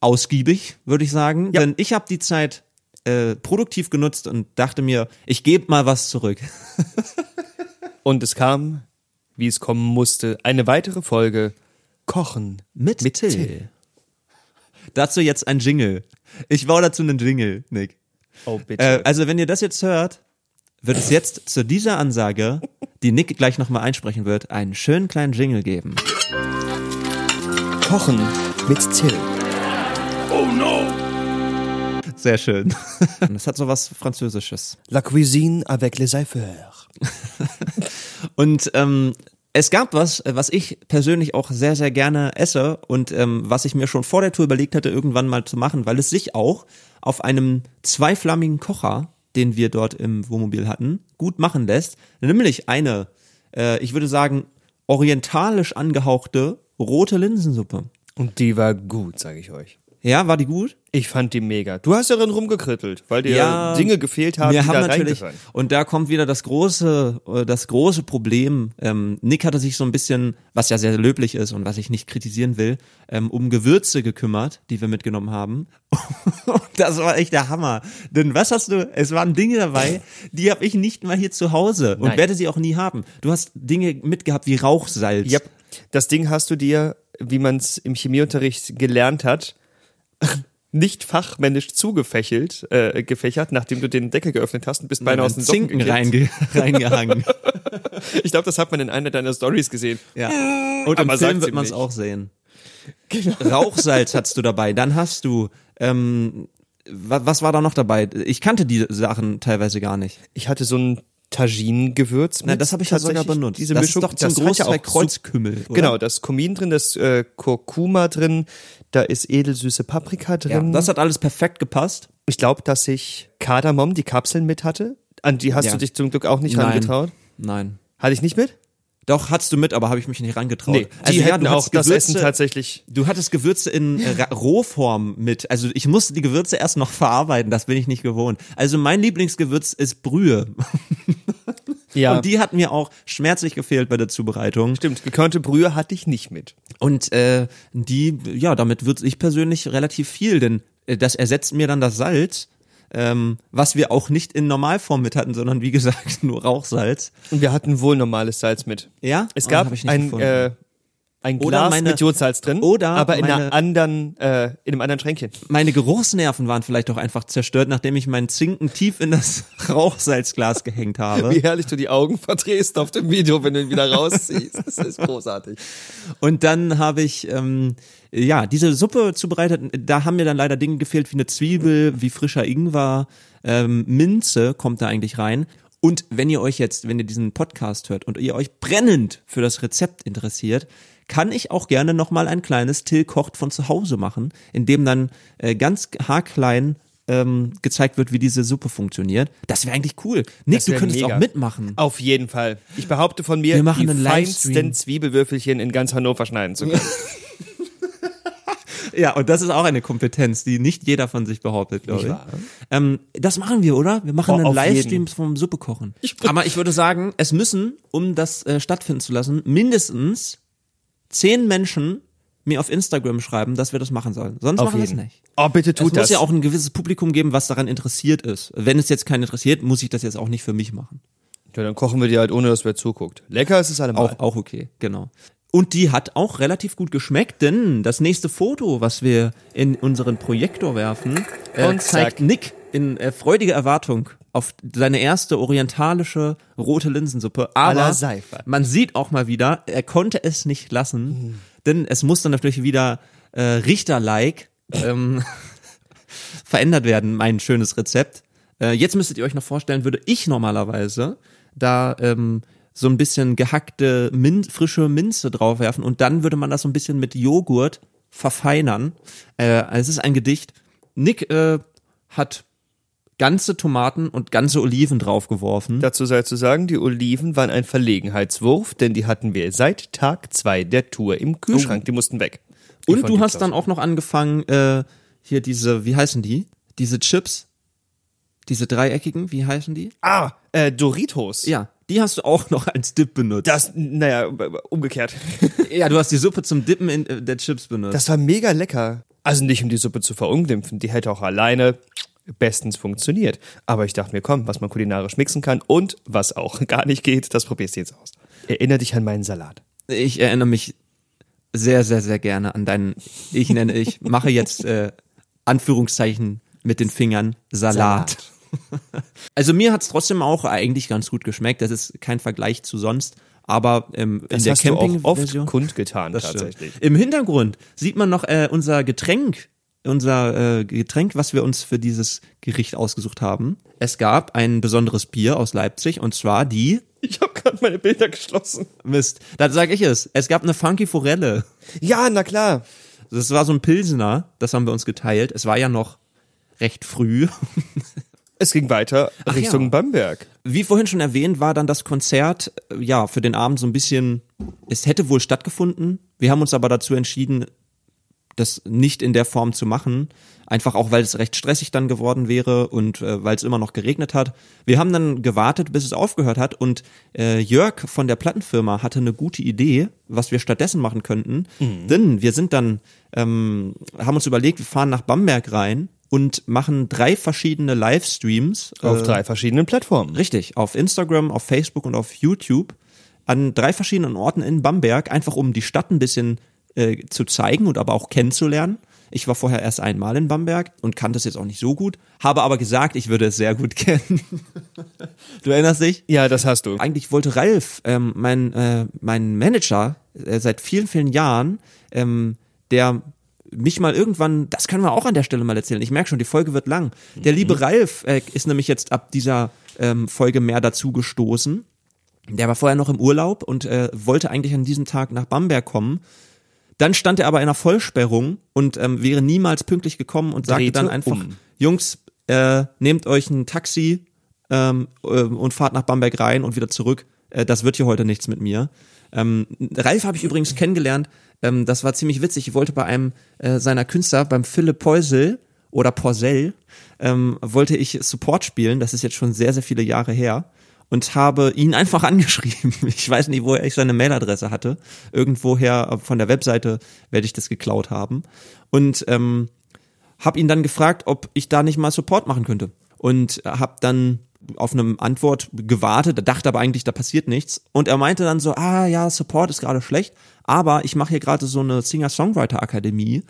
ausgiebig, würde ich sagen. Ja. Denn ich habe die Zeit äh, produktiv genutzt und dachte mir, ich gebe mal was zurück. *laughs* Und es kam, wie es kommen musste, eine weitere Folge Kochen Mit, mit Till. Till. Dazu jetzt ein Jingle. Ich baue dazu einen Jingle, Nick. Oh, bitte. Äh, also wenn ihr das jetzt hört, wird es jetzt zu dieser Ansage, die Nick gleich nochmal einsprechen wird, einen schönen kleinen Jingle geben. Kochen mit Till. Sehr schön. Das hat so was Französisches. La cuisine avec les Eifeurs. *laughs* Und ähm, es gab was, was ich persönlich auch sehr, sehr gerne esse und ähm, was ich mir schon vor der Tour überlegt hatte, irgendwann mal zu machen, weil es sich auch auf einem zweiflammigen Kocher, den wir dort im Wohnmobil hatten, gut machen lässt. Nämlich eine, äh, ich würde sagen, orientalisch angehauchte rote Linsensuppe. Und die war gut, sage ich euch. Ja, war die gut? Ich fand die mega. Du hast darin rumgekrittelt, weil dir Ja, Dinge gefehlt haben, Wir die haben da natürlich, und da kommt wieder das große, äh, das große Problem. Ähm, Nick hatte sich so ein bisschen, was ja sehr löblich ist und was ich nicht kritisieren will, ähm, um Gewürze gekümmert, die wir mitgenommen haben. *laughs* Das war echt der Hammer. Denn was hast du? Es waren Dinge dabei, die habe ich nicht mal hier zu Hause und Nein. werde sie auch nie haben. Du hast Dinge mitgehabt wie Rauchsalz. Yep. Das Ding hast du dir, wie man es im Chemieunterricht gelernt hat, *laughs* nicht fachmännisch zugefächelt, äh, gefächert, nachdem du den Deckel geöffnet hast und bist beinahe aus den Socken reinge *laughs* reingehangen. Ich glaube, das hat man in einer deiner Stories gesehen. Ja. Und im Aber Film sagt's wird man es auch sehen. *laughs* Rauchsalz hattest du dabei. Dann hast du, ähm, was, was war da noch dabei? Ich kannte die Sachen teilweise gar nicht. Ich hatte so ein Tagine-Gewürz mit. Na, das habe ich ja sogar benutzt. Diese das Mischung, ist doch zum das Großteil ja auch Kreuzkümmel. Oder? Genau, da ist Kumin drin, das äh, Kurkuma drin, da ist edelsüße Paprika Ja, drin. das hat alles perfekt gepasst. ich glaube, dass ich Kardamom, die Kapseln mit hatte. An die hast Ja. du dich zum Glück auch nicht Nein. rangetraut. Nein. Hatte ich nicht mit? Doch, hattest du mit, aber habe ich mich nicht rangetraut. Nee, die also ja, hätten du auch hattest das Gewürze, Essen tatsächlich. Du hattest Gewürze in äh, Rohform mit. Also ich musste die Gewürze erst noch verarbeiten, das bin ich nicht gewohnt. Also mein Lieblingsgewürz ist Brühe. *laughs* Ja, Und die hat mir auch schmerzlich gefehlt bei der Zubereitung. stimmt. Gekörnte Brühe hatte ich nicht mit. Und äh, die, ja, damit würze ich persönlich relativ viel, denn äh, das ersetzt mir dann das Salz, ähm, was wir auch nicht in Normalform mit hatten, sondern wie gesagt *laughs* nur Rauchsalz. Und wir hatten wohl normales Salz mit. Ja? Es Oh, gab nicht ein, äh, ein Oder Glas meine- mit Jodsalz drin, oder aber in meine- einer anderen, äh, in einem anderen Schränkchen. Meine Geruchsnerven waren vielleicht auch einfach zerstört, nachdem ich meinen Zinken tief in das *laughs* Rauchsalzglas gehängt habe. Wie herrlich du die Augen verdrehst auf dem Video, wenn du ihn wieder rausziehst. Das ist großartig. Und dann habe ich ähm, ja diese Suppe zubereitet. Da haben mir dann leider Dinge gefehlt wie eine Zwiebel, wie frischer Ingwer, ähm, Minze kommt da eigentlich rein. Und wenn ihr euch jetzt, wenn ihr diesen Podcast hört und ihr euch brennend für das Rezept interessiert, kann ich auch gerne noch mal ein kleines Till kocht von zu Hause machen, in dem dann äh, ganz haarklein ähm, gezeigt wird, wie diese Suppe funktioniert. Das wäre eigentlich cool. Nick, du könntest mega. auch mitmachen. Auf jeden Fall. Ich behaupte von mir, Wir machen die einen Livestream. feinsten Zwiebelwürfelchen in ganz Hannover schneiden zu können. *laughs* Ja, und das ist auch eine Kompetenz, die nicht jeder von sich behauptet, glaube ich. Ähm, das machen wir, oder? Wir machen Oh, einen Livestream vom Suppe kochen. Aber ich würde sagen, es müssen, um das äh, stattfinden zu lassen, mindestens zehn Menschen mir auf Instagram schreiben, dass wir das machen sollen. Sonst Auf machen wir es nicht. Oh, bitte Es tut muss das. ja auch ein gewisses Publikum geben, was daran interessiert ist. Wenn es jetzt keinen interessiert, muss ich das jetzt auch nicht für mich machen. ja, dann kochen wir die halt, ohne dass wer zuguckt. Lecker ist es allemal. Auch, auch okay, genau. Und die hat auch relativ gut geschmeckt, denn das nächste Foto, was wir in unseren Projektor werfen, äh, zeigt. Nick in äh, freudiger Erwartung auf seine erste orientalische rote Linsensuppe. Aber man sieht auch mal wieder, er konnte es nicht lassen, denn es muss dann natürlich wieder äh, Richter-like ähm, *laughs* verändert werden, mein schönes Rezept. Äh, jetzt müsstet ihr euch noch vorstellen, würde ich normalerweise da ähm, so ein bisschen gehackte Min frische Minze draufwerfen und dann würde man das so ein bisschen mit Joghurt verfeinern. Äh, es ist ein Gedicht. Nick äh, hat ganze Tomaten und ganze Oliven draufgeworfen. Dazu sei zu sagen, die Oliven waren ein Verlegenheitswurf, denn die hatten wir seit Tag zwei der Tour im Kühlschrank. Die mussten weg. Die Und du hast Klaus. dann auch noch angefangen, äh, hier diese, wie heißen die? Diese Chips, diese dreieckigen, wie heißen die? Ah, äh, Doritos. Ja, die hast du auch noch als Dip benutzt. Das, naja, umgekehrt. *laughs* ja, du hast die Suppe zum Dippen in, äh, der Chips benutzt. Das war mega lecker. Also nicht um die Suppe zu verunglimpfen, die hätte auch alleine bestens funktioniert. Aber ich dachte mir, komm, was man kulinarisch mixen kann und was auch *laughs* gar nicht geht, das probierst du jetzt aus. Erinner dich an meinen Salat. ich erinnere mich sehr, sehr, sehr gerne an deinen, ich nenne, ich mache jetzt äh, Anführungszeichen mit den Fingern Salat. *laughs* Also mir hat's trotzdem auch eigentlich ganz gut geschmeckt. Das ist kein Vergleich zu sonst. Aber ähm, in Das der hast du auch Camping oft kundgetan, Das stimmt. tatsächlich. Im Hintergrund sieht man noch äh, unser Getränk, unser äh, Getränk, was wir uns für dieses Gericht ausgesucht haben. Es gab ein besonderes Bier aus Leipzig und zwar die *laughs* Ich habe gerade meine Bilder geschlossen. Mist, da sage ich es. Es gab eine Funky Forelle. Ja, na klar. Das war so ein Pilsener, das haben wir uns geteilt. Es war ja noch recht früh. *laughs* Es ging weiter Ach Richtung ja. Bamberg. Wie vorhin schon erwähnt, war dann das Konzert äh, ja für den Abend so ein bisschen. Es hätte wohl stattgefunden. Wir haben uns aber dazu entschieden, das nicht in der Form zu machen. Einfach auch, weil es recht stressig dann geworden wäre und äh, weil es immer noch geregnet hat. Wir haben dann gewartet, bis es aufgehört hat und äh, Jörg von der Plattenfirma hatte eine gute Idee, was wir stattdessen machen könnten. Denn wir sind dann, ähm, haben uns überlegt, wir fahren nach Bamberg rein und machen drei verschiedene Livestreams. Auf äh, drei verschiedenen Plattformen. Richtig, auf Instagram, auf Facebook und auf YouTube an drei verschiedenen Orten in Bamberg, einfach um die Stadt ein bisschen äh, zu zeigen und aber auch kennenzulernen. Ich war vorher erst einmal in Bamberg und kannte es jetzt auch nicht so gut, habe aber gesagt, ich würde es sehr gut *laughs* kennen. du erinnerst dich? Ja, das hast du. Eigentlich wollte Ralf, ähm, mein, äh, mein Manager, äh, seit vielen, vielen Jahren, ähm, der mich mal irgendwann, das können wir auch an der Stelle mal erzählen. Ich merke schon, die Folge wird lang. Der liebe Ralf äh, ist nämlich jetzt ab dieser ähm, Folge mehr dazu gestoßen. Der war vorher noch im Urlaub und äh, wollte eigentlich an diesem Tag nach Bamberg kommen. Dann stand er aber in einer Vollsperrung und ähm, wäre niemals pünktlich gekommen und sagte Drehte dann einfach, um. Jungs, äh, nehmt euch ein Taxi ähm, äh, und fahrt nach Bamberg rein und wieder zurück. Äh, das wird hier heute nichts mit mir. Ähm, Ralf habe ich übrigens kennengelernt. Ähm, das war ziemlich witzig. Ich wollte bei einem äh, seiner Künstler, beim Philipp Poisel oder Poisel, ähm, wollte ich Support spielen. Das ist jetzt schon sehr, sehr viele Jahre her. Und habe ihn *laughs* einfach angeschrieben. Ich weiß nicht, woher ich seine Mailadresse hatte. Irgendwoher äh, von der Webseite werde ich das geklaut haben. Und ähm, habe ihn dann gefragt, ob ich da nicht mal Support machen könnte. Und habe dann auf eine Antwort gewartet, dachte aber eigentlich, da passiert nichts. Und er meinte dann so, ah ja, Support ist gerade schlecht, aber ich mache hier gerade so eine Singer-Songwriter-Akademie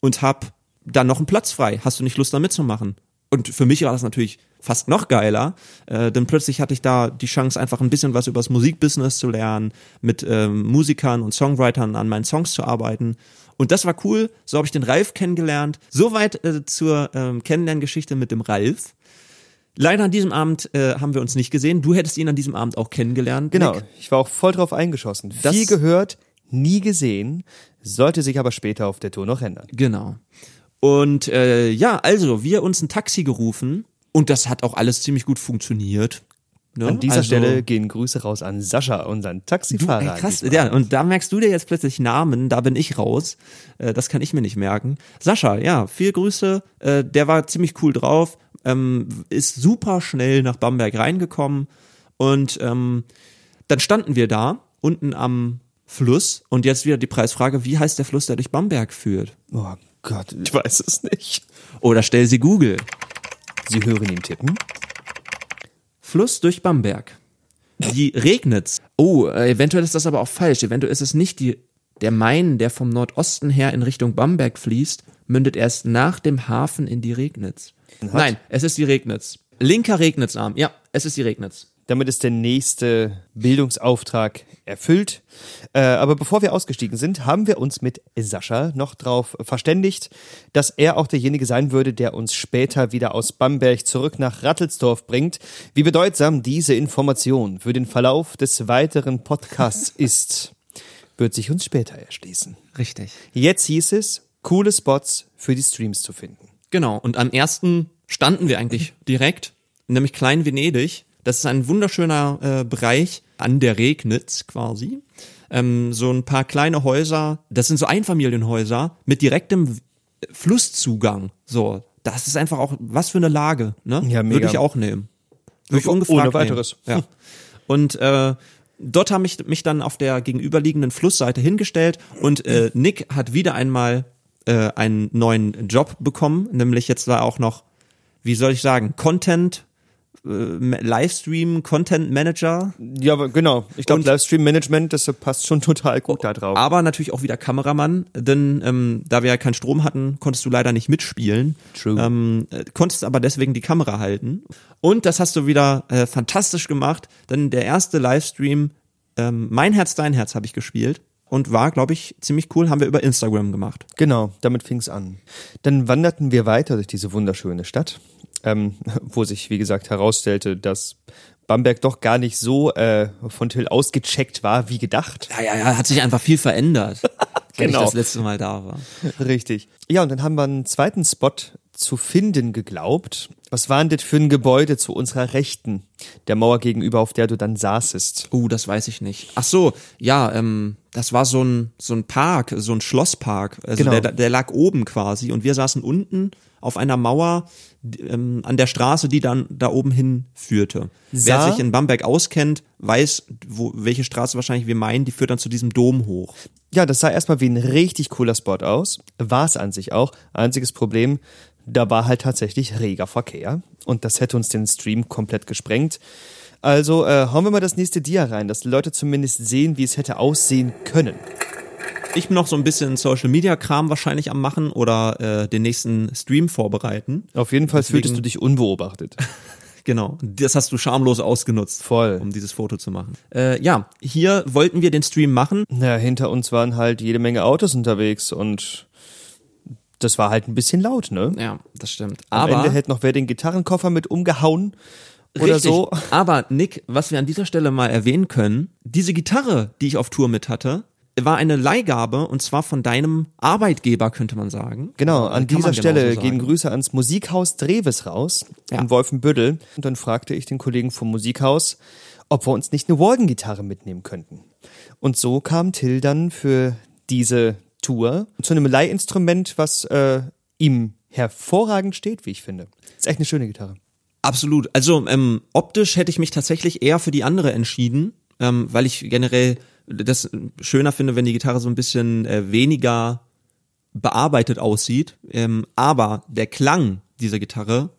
und habe da noch einen Platz frei. Hast du nicht Lust da mitzumachen? Und für mich war das natürlich fast noch geiler, äh, denn plötzlich hatte ich da die Chance, einfach ein bisschen was über das Musikbusiness zu lernen, mit ähm, Musikern und Songwritern an meinen Songs zu arbeiten. Und das war cool. So habe ich den Ralf kennengelernt. Soweit äh, zur ähm, Kennenlerngeschichte mit dem Ralf. Leider an diesem Abend äh, haben wir uns nicht gesehen. Du hättest ihn an diesem Abend auch kennengelernt. Genau, Nick. ich war auch voll drauf eingeschossen. Das- Viel gehört, nie gesehen, sollte sich aber später auf der Tour noch ändern. Genau. Und äh, ja, also wir uns ein Taxi gerufen und das hat auch alles ziemlich gut funktioniert. Ne? An dieser also, Stelle gehen Grüße raus an Sascha, unseren Du, Taxifahrer. ey, krass, ja, und da merkst du dir jetzt plötzlich Namen, da bin ich raus. Äh, das kann ich mir nicht merken. Sascha, ja, viel Grüße. Äh, der war ziemlich cool drauf, ähm, ist super schnell nach Bamberg reingekommen und ähm, dann standen wir da unten am Fluss und jetzt wieder die Preisfrage, wie heißt der Fluss, der durch Bamberg führt? Oh Gott, ich weiß es nicht. Oder stell sie Google. Sie hören ihn tippen? Fluss durch Bamberg. Die Regnitz. Oh, äh, eventuell ist das aber auch falsch. Eventuell ist es nicht die, der Main, der vom Nordosten her in Richtung Bamberg fließt, mündet erst nach dem Hafen in die Regnitz. Nein, es ist die Regnitz. Linker Regnitzarm. Ja, es ist die Regnitz. Damit ist der nächste Bildungsauftrag erfüllt. Äh, aber bevor wir ausgestiegen sind, haben wir uns mit Sascha noch drauf verständigt, dass er auch derjenige sein würde, der uns später wieder aus Bamberg zurück nach Rattelsdorf bringt. Wie bedeutsam diese Information für den Verlauf des weiteren Podcasts *laughs* ist, wird sich uns später erschließen. Richtig. Jetzt hieß es, coole Spots für die Streams zu finden. Genau. Und am ersten standen wir eigentlich *laughs* direkt, nämlich Klein Venedig. Das ist ein wunderschöner äh, Bereich an der Regnitz quasi. Ähm, so ein paar kleine Häuser, das sind so Einfamilienhäuser mit direktem Flusszugang. So, das ist einfach auch, was für eine Lage, ne? Ja, mega. Würde ich auch nehmen. Würde ich Ohne ungefragt weiteres. Nehmen. Ja. Und äh, dort habe ich mich dann auf der gegenüberliegenden Flussseite hingestellt und äh, Nick hat wieder einmal äh, einen neuen Job bekommen, nämlich jetzt war auch noch, wie soll ich sagen, Content, äh, Livestream, Content Manager, Ja, aber genau. Ich glaube, Und- Livestream-Management, das passt schon total gut da drauf. aber natürlich auch wieder Kameramann, denn ähm, da wir ja keinen Strom hatten, konntest du leider nicht mitspielen. True. Ähm, äh, konntest aber deswegen die Kamera halten. Und das hast du wieder äh, fantastisch gemacht, denn der erste Livestream, ähm, Mein Herz, dein Herz habe ich gespielt und war, glaube ich, ziemlich cool, haben wir über Instagram gemacht. Genau, damit fing's an. Dann wanderten wir weiter durch diese wunderschöne Stadt, ähm, *laughs* wo sich, wie gesagt, herausstellte, dass Bamberg doch gar nicht so äh, von Till ausgecheckt war, wie gedacht. Ja, ja, ja, hat sich einfach viel verändert, *laughs* wenn Genau. ich das letzte Mal da war. *laughs* Richtig. Ja, und dann haben wir einen zweiten Spot zu finden geglaubt. Was war denn das für ein Gebäude zu unserer Rechten, der Mauer gegenüber, auf der du dann saßest? Uh, das weiß ich nicht. Ach so, ja, ähm, das war so ein so ein Park, so ein Schlosspark. Also Genau. der, der lag oben quasi und wir saßen unten auf einer Mauer ähm, an der Straße, die dann da oben hinführte. Sah- Wer sich in Bamberg auskennt, weiß, wo, welche Straße wahrscheinlich wir meinen. Die führt dann zu diesem Dom hoch. Ja, das sah erstmal wie ein richtig cooler Spot aus. War es an sich auch. Einziges Problem, da war halt tatsächlich reger Verkehr. Und das hätte uns den Stream komplett gesprengt. Also äh, hauen wir mal das nächste Dia rein, dass die Leute zumindest sehen, wie es hätte aussehen können. Ich bin noch so ein bisschen Social Media Kram wahrscheinlich am machen oder äh, den nächsten Stream vorbereiten. Auf jeden Fall Deswegen- fühltest du dich unbeobachtet. *laughs* Genau, das hast du schamlos ausgenutzt. Voll. Um dieses Foto zu machen. Äh, ja, hier wollten wir den Stream machen. Na, hinter uns waren halt jede Menge Autos unterwegs und das war halt ein bisschen laut, ne? Ja, das stimmt. Am Aber Ende hätte noch wer den Gitarrenkoffer mit umgehauen oder richtig. so. Aber Nick, was wir an dieser Stelle mal erwähnen können, diese Gitarre, die ich auf Tour mit hatte, war eine Leihgabe und zwar von deinem Arbeitgeber, könnte man sagen. Genau, an dieser Stelle genauso gehen. Grüße ans Musikhaus Dreves raus Ja. in Wolfenbüttel. Und dann fragte ich den Kollegen vom Musikhaus, ob wir uns nicht eine Walden-Gitarre mitnehmen könnten. Und so kam Till dann für diese Tour zu einem Leihinstrument, was äh, ihm hervorragend steht, wie ich finde. Ist echt eine schöne Gitarre. Absolut. Also ähm, optisch hätte ich mich tatsächlich eher für die andere entschieden, ähm, weil ich generell das schöner finde, wenn die Gitarre so ein bisschen äh, weniger bearbeitet aussieht. Ähm, aber der Klang dieser Gitarre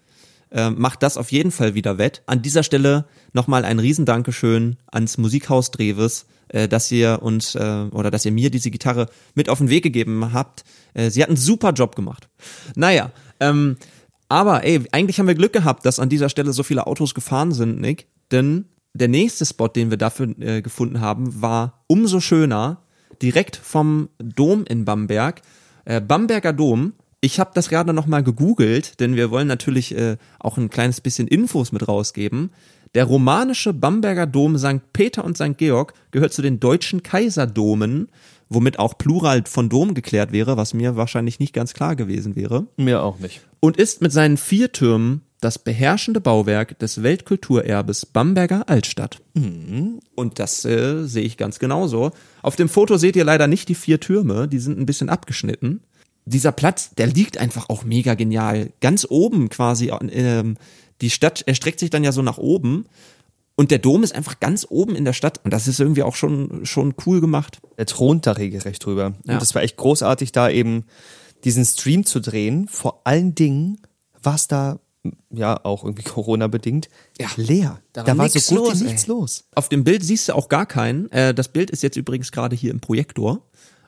äh, macht das auf jeden Fall wieder wett. An dieser Stelle nochmal ein Riesendankeschön ans Musikhaus Dreves, äh, dass ihr uns äh, oder dass ihr mir diese Gitarre mit auf den Weg gegeben habt. Äh, sie hat einen super Job gemacht. Naja, ähm, aber ey, eigentlich haben wir Glück gehabt, dass an dieser Stelle so viele Autos gefahren sind, Nick. Denn der nächste Spot, den wir dafür äh, gefunden haben, war umso schöner. Direkt vom Dom in Bamberg. Äh, Bamberger Dom. Ich habe das gerade nochmal gegoogelt, denn wir wollen natürlich äh, auch ein kleines bisschen Infos mit rausgeben. Der romanische Bamberger Dom St. Peter und St. Georg gehört zu den deutschen Kaiserdomen, womit auch Plural von Dom geklärt wäre, was mir wahrscheinlich nicht ganz klar gewesen wäre Mir auch nicht. und ist mit seinen vier Türmen das beherrschende Bauwerk des Weltkulturerbes Bamberger Altstadt. Und das äh, sehe ich ganz genauso. Auf dem Foto seht ihr leider nicht die vier Türme, die sind ein bisschen abgeschnitten. Dieser Platz, der liegt einfach auch mega genial. Ganz oben quasi, ähm, die Stadt erstreckt sich dann ja so nach oben. Und der Dom ist einfach ganz oben in der Stadt. Und das ist irgendwie auch schon, schon cool gemacht. Er thront da regelrecht drüber. Ja. Und es war echt großartig, da eben diesen Stream zu drehen. Vor allen Dingen war es da, ja, auch irgendwie *laughs* Corona-bedingt, Ja. leer. Da Da war so gut los, wie ey. nichts los. Auf dem Bild siehst du auch gar keinen. Äh, das Bild ist jetzt übrigens gerade hier im Projektor.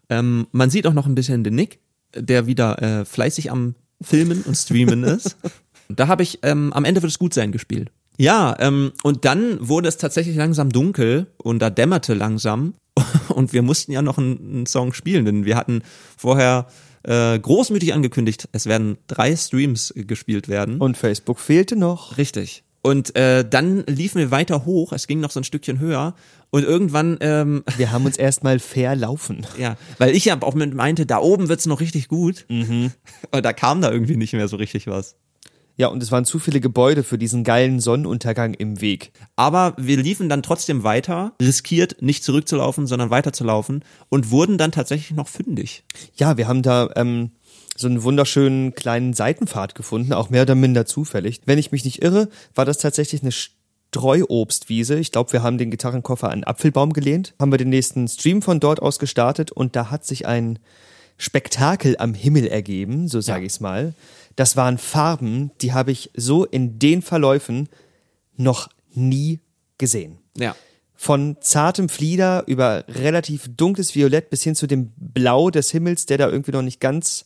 Ähm, man sieht auch noch ein bisschen den Nick, der wieder äh, fleißig am Filmen und Streamen ist. *laughs* Da habe ich ähm, am Ende wird es gut sein gespielt. Ja, ähm, und dann wurde es tatsächlich langsam dunkel und da dämmerte langsam *laughs* und wir mussten ja noch einen, einen Song spielen, denn wir hatten vorher äh, großmütig angekündigt, es werden drei Streams gespielt werden. Und Facebook fehlte noch. Richtig. Und äh, dann liefen wir weiter hoch, es ging noch so ein Stückchen höher und irgendwann, ähm, *laughs* Wir haben uns erstmal verlaufen. ja, weil ich ja auch mit meinte, da oben wird's noch richtig gut. Mhm. *laughs* Und da kam da irgendwie nicht mehr so richtig was. Ja, und es waren zu viele Gebäude für diesen geilen Sonnenuntergang im Weg. Aber wir liefen dann trotzdem weiter, riskiert nicht zurückzulaufen, sondern weiterzulaufen und wurden dann tatsächlich noch fündig. Ja, wir haben da ähm, so einen wunderschönen kleinen Seitenpfad gefunden, auch mehr oder minder zufällig. Wenn ich mich nicht irre, war das tatsächlich eine Streuobstwiese. Ich glaube, wir haben den Gitarrenkoffer an einen Apfelbaum gelehnt, haben wir den nächsten Stream von dort aus gestartet und da hat sich ein Spektakel am Himmel ergeben, so sage Ja. ich's mal. Das waren Farben, die habe ich so in den Verläufen noch nie gesehen. Ja. Von zartem Flieder über relativ dunkles Violett bis hin zu dem Blau des Himmels, der da irgendwie noch nicht ganz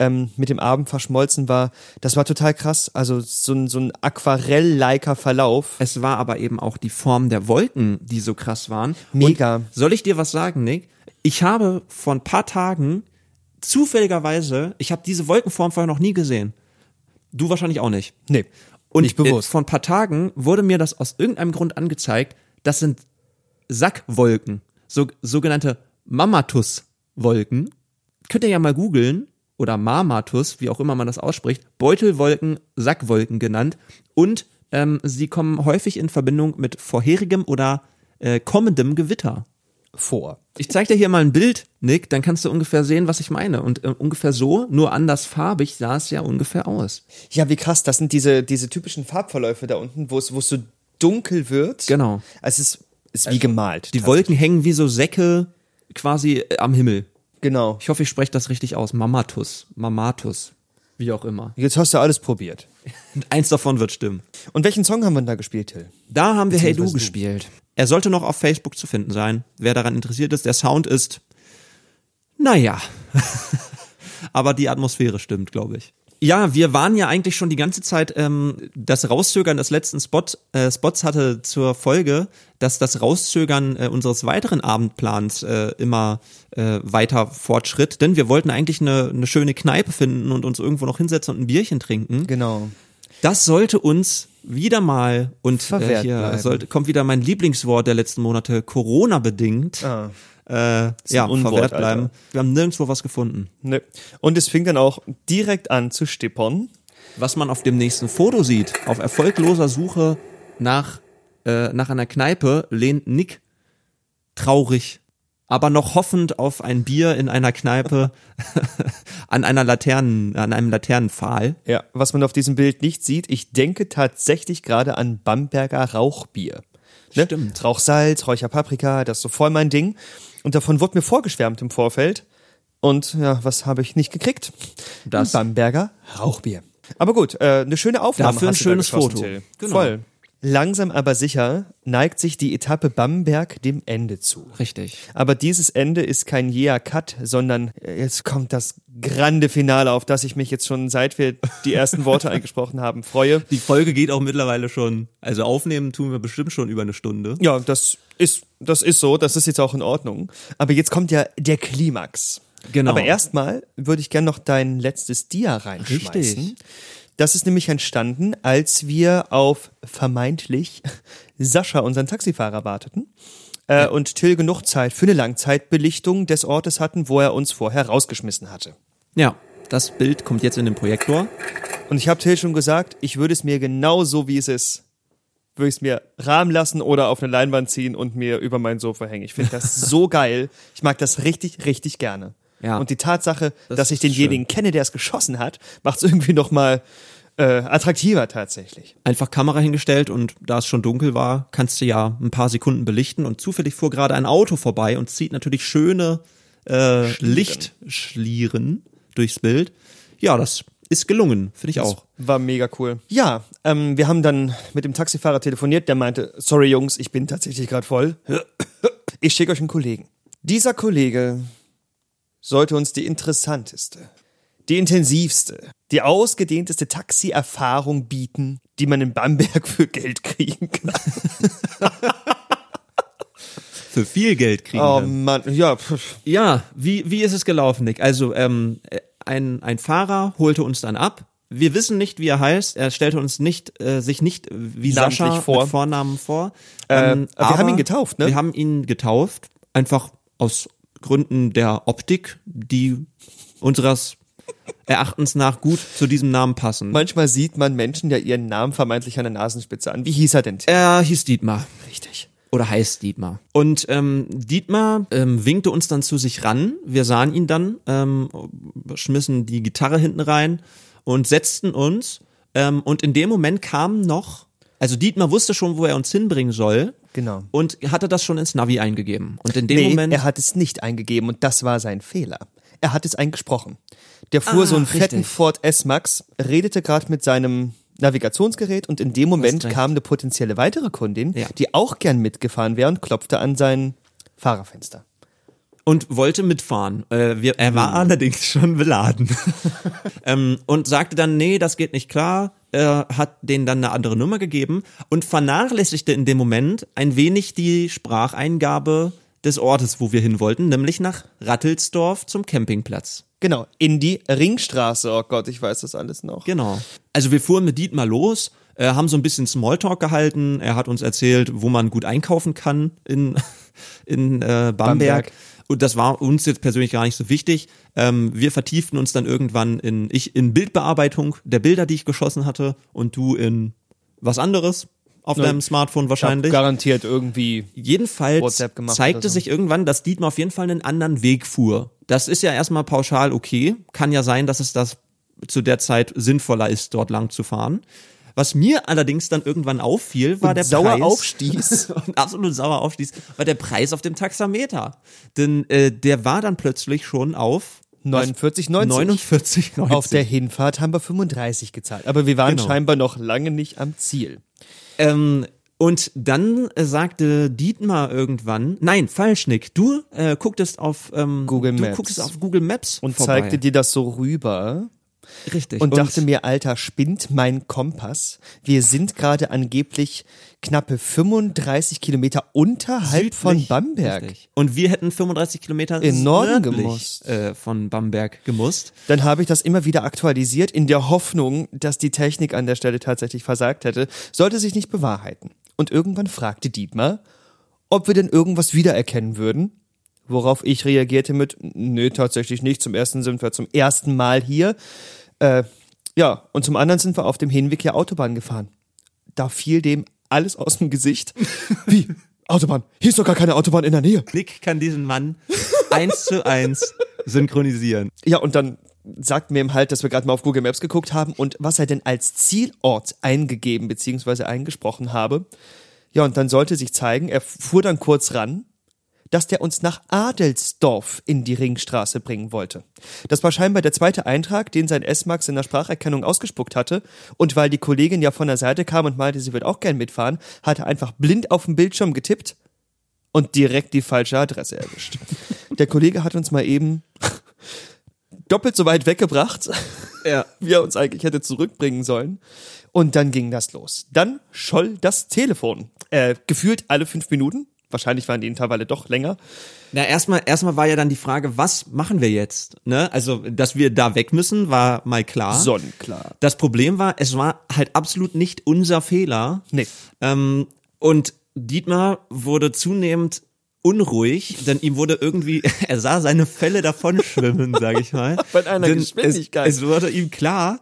ähm, mit dem Abend verschmolzen war. Das war total krass. Also so ein, so ein Aquarell-liker Verlauf. Es war aber eben auch die Form der Wolken, die so krass waren. Mega. Und soll ich dir was sagen, Nick? Ich habe vor ein paar Tagen zufälligerweise, ich habe diese Wolkenform vorher noch nie gesehen. Du wahrscheinlich auch nicht. Nee, Und nicht bewusst. Vor ein paar Tagen wurde mir das aus irgendeinem Grund angezeigt. Das sind Sackwolken, so, sogenannte Mammatus-Wolken. Könnt ihr ja mal googeln oder Marmatus, wie auch immer man das ausspricht. Beutelwolken, Sackwolken genannt. Und ähm, sie kommen häufig in Verbindung mit vorherigem oder äh, kommendem Gewitter. vor. Ich zeig dir hier mal ein Bild, Nick, dann kannst du ungefähr sehen, was ich meine. Und äh, ungefähr so, nur anders farbig, sah es ja ungefähr aus. Ja, wie krass. Das sind diese, diese typischen Farbverläufe da unten, wo es, so dunkel wird. Genau. Also es ist, ist wie gemalt. Die Wolken hängen wie so Säcke quasi äh, am Himmel. Genau. Ich hoffe, ich spreche das richtig aus. Mamatus, Mamatus, wie auch immer. Jetzt hast du alles probiert. Eins davon wird stimmen. Und welchen Song haben wir denn da gespielt, Till? Da haben wir Hey Du gespielt. Er sollte noch auf Facebook zu finden sein. Wer daran interessiert ist, der Sound ist, naja. *laughs* Aber die Atmosphäre stimmt, glaube ich. Ja, wir waren ja eigentlich schon die ganze Zeit, ähm, das Rauszögern des letzten Spot, äh, Spots hatte zur Folge, dass das Rauszögern äh, unseres weiteren Abendplans äh, immer äh, weiter fortschritt. Denn wir wollten eigentlich eine, eine schöne Kneipe finden und uns irgendwo noch hinsetzen und ein Bierchen trinken. Genau. Das sollte uns wieder mal und äh, hier sollte, kommt wieder mein Lieblingswort der letzten Monate, Corona bedingt. Ah. Äh, ja, Unwort, verwehrt Alter. bleiben. Wir haben nirgendwo was gefunden. Ne. Und es fing dann auch direkt an zu stippern. Was man auf dem nächsten Foto sieht, auf erfolgloser Suche nach, äh, nach einer Kneipe, lehnt Nick traurig, aber noch hoffend auf ein Bier in einer Kneipe *laughs* an einer Laternen, an einem Laternenpfahl. Ja, was man auf diesem Bild nicht sieht, ich denke tatsächlich gerade an Bamberger Rauchbier. Ne? Stimmt. Rauchsalz, Räucherpaprika, das ist so voll mein Ding. Und davon wurde mir vorgeschwärmt im Vorfeld. Und ja, was habe ich nicht gekriegt? Das. Bamberger Rauchbier. Aber gut, äh, eine schöne Aufnahme. Dafür ein schönes Foto. Genau. Voll. Langsam aber sicher neigt sich die Etappe Bamberg dem Ende zu. Richtig. Aber dieses Ende ist kein jäher Cut, sondern äh, jetzt kommt das grande Finale, auf das ich mich jetzt schon seit wir die ersten Worte *laughs* eingesprochen haben freue. Die Folge geht auch mittlerweile schon, also aufnehmen tun wir bestimmt schon über eine Stunde. Ja, das ist, das ist so, das ist jetzt auch in Ordnung. Aber jetzt kommt ja der Klimax. Genau. Aber erstmal würde ich gerne noch dein letztes Dia reinschmeißen. Richtig. Das ist nämlich entstanden, als wir auf vermeintlich Sascha, unseren Taxifahrer, warteten. Äh, und Till genug Zeit für eine Langzeitbelichtung des Ortes hatten, wo er uns vorher rausgeschmissen hatte. Ja, das Bild kommt jetzt in den Projektor. Und ich habe Till schon gesagt, ich würde es mir genau so, wie es ist, würde ich es mir rahmen lassen oder auf eine Leinwand ziehen und mir über mein Sofa hängen. Ich finde das *laughs* so geil. Ich mag das richtig, richtig gerne. Ja. Und die Tatsache, Das dass ich denjenigen kenne, der es geschossen hat, macht es irgendwie noch mal äh, attraktiver tatsächlich. Einfach Kamera hingestellt und da es schon dunkel war, kannst du ja ein paar Sekunden belichten und zufällig fuhr gerade ein Auto vorbei und zieht natürlich schöne äh, Lichtschlieren durchs Bild. Ja, das ist gelungen, finde ich auch. War mega cool. Ja, ähm, wir haben dann mit dem Taxifahrer telefoniert, der meinte, sorry Jungs, ich bin tatsächlich gerade voll. Ich schicke euch einen Kollegen. Dieser Kollege sollte uns die interessanteste, die intensivste, die ausgedehnteste Taxi-Erfahrung bieten, die man in Bamberg für Geld kriegen kann. *laughs* Für viel Geld kriegen Oh. Mann, ja. Ja, wie, wie ist es gelaufen, Nick? Also, ähm, äh, ein, ein Fahrer holte uns dann ab. Wir wissen nicht, wie er heißt. Er stellte uns nicht, äh, sich nicht äh, wie Namentlich Sascha vor. mit Vornamen vor. Äh, Ähm, wir haben ihn getauft, ne? Wir haben ihn getauft, einfach aus Gründen der Optik, die unseres Erachtens nach gut zu diesem Namen passen. manchmal sieht man Menschen ja ihren Namen vermeintlich an der Nasenspitze an. Wie hieß er denn? Er hieß Dietmar. Richtig. Oder heißt Dietmar. Und ähm, Dietmar ähm, winkte uns dann zu sich ran. Wir sahen ihn dann, ähm, schmissen die Gitarre hinten rein und setzten uns. Ähm, und in dem Moment kam noch, also Dietmar wusste schon, wo er uns hinbringen soll. Genau. Und hatte das schon ins Navi eingegeben. Und in dem Nee, Moment. er hat es nicht eingegeben und das war sein Fehler. Er hat es eingesprochen. Der fuhr Ah, so einen fetten richtig. Ford S-Max, redete gerade mit seinem Navigationsgerät und in dem Moment kam eine potenzielle weitere Kundin, Ja. die auch gern mitgefahren wäre und klopfte an sein Fahrerfenster. Und wollte mitfahren. Äh, wir, er war allerdings schon beladen. *laughs* ähm, und sagte dann, nee, das geht nicht klar. Er hat denen dann eine andere Nummer gegeben und vernachlässigte in dem Moment ein wenig die Spracheingabe des Ortes, wo wir hin wollten, nämlich nach Rattelsdorf zum Campingplatz. Genau, in die Ringstraße. Oh Gott, ich weiß das alles noch. Genau. Also wir fuhren mit Dietmar los, äh, haben so ein bisschen Smalltalk gehalten. Er hat uns erzählt, wo man gut einkaufen kann in, *laughs* in äh, Bamberg. Bamberg. Und das war uns jetzt persönlich gar nicht so wichtig. Ähm, wir vertieften uns dann irgendwann in ich in Bildbearbeitung der Bilder, die ich geschossen hatte, und du in was anderes auf Ja, deinem Smartphone wahrscheinlich. garantiert irgendwie. Jedenfalls WhatsApp gemacht zeigte so. sich irgendwann, dass Dietmar auf jeden Fall einen anderen Weg fuhr. Das ist ja erstmal pauschal okay. Kann ja sein, dass es das zu der Zeit sinnvoller ist, dort lang zu fahren. Was mir allerdings dann irgendwann auffiel, war Und der sauer Preis. aufstieß. *laughs* und absolut sauer aufstieß, war der Preis auf dem Taxameter. Denn äh, der war dann plötzlich schon auf 49,90. 49, 90. Auf der Hinfahrt haben wir 35 gezahlt. Aber wir waren Genau. scheinbar noch lange nicht am Ziel. Ähm, und dann äh, sagte Dietmar irgendwann, nein, falsch, Nick, du äh, gucktest auf ähm, Google du Maps. gucktest auf Google Maps Und vorbei. zeigte dir das so rüber. Richtig Und dachte mir, Alter, spinnt mein Kompass. Wir sind gerade angeblich knappe 35 Kilometer unterhalb von südlich, Bamberg. richtig. Und wir hätten 35 Kilometer In Norden gemusst. Äh, von Bamberg gemusst. Dann habe ich das immer wieder aktualisiert in der Hoffnung, dass die Technik an der Stelle tatsächlich versagt hätte. Sollte sich nicht bewahrheiten. Und irgendwann fragte Dietmar, ob wir denn irgendwas wiedererkennen würden. Worauf ich reagierte mit, nö, tatsächlich nicht. Zum ersten sind wir zum ersten Mal hier. Äh, ja, und zum anderen sind wir auf dem Hinweg ja Autobahn gefahren. Da fiel dem alles aus dem Gesicht. *laughs* Wie? Autobahn? Hier ist doch gar keine Autobahn in der Nähe. Nick kann diesen Mann eins zu eins synchronisieren. Ja, und dann sagt mir ihm halt, dass wir gerade mal auf Google Maps geguckt haben und was er denn als Zielort eingegeben bzw. eingesprochen habe. Ja, und dann sollte sich zeigen, er fuhr dann kurz ran, dass der uns nach Adelsdorf in die Ringstraße bringen wollte. Das war scheinbar der zweite Eintrag, den sein S-Max in der Spracherkennung ausgespuckt hatte. Und weil die Kollegin ja von der Seite kam und meinte, sie wird auch gern mitfahren, hat er einfach blind auf dem Bildschirm getippt und direkt die falsche Adresse erwischt. *laughs* Der Kollege hat uns mal eben doppelt so weit weggebracht, Ja. *laughs* wie er uns eigentlich hätte zurückbringen sollen. Und dann ging das los. Dann scholl das Telefon. Äh, gefühlt alle fünf Minuten. Wahrscheinlich waren die Intervalle doch länger. Na, erstmal, erstmal war ja dann die Frage, was machen wir jetzt? Ne? Also, dass wir da weg müssen, war mal klar. Sonnenklar. Das Problem war, es war halt absolut nicht unser Fehler. Nee. Ähm, und Dietmar wurde zunehmend unruhig, denn ihm wurde irgendwie, *laughs* er sah seine Fälle davon schwimmen, sag ich mal. *laughs* Bei einer Denn Geschwindigkeit. Es, es wurde ihm klar,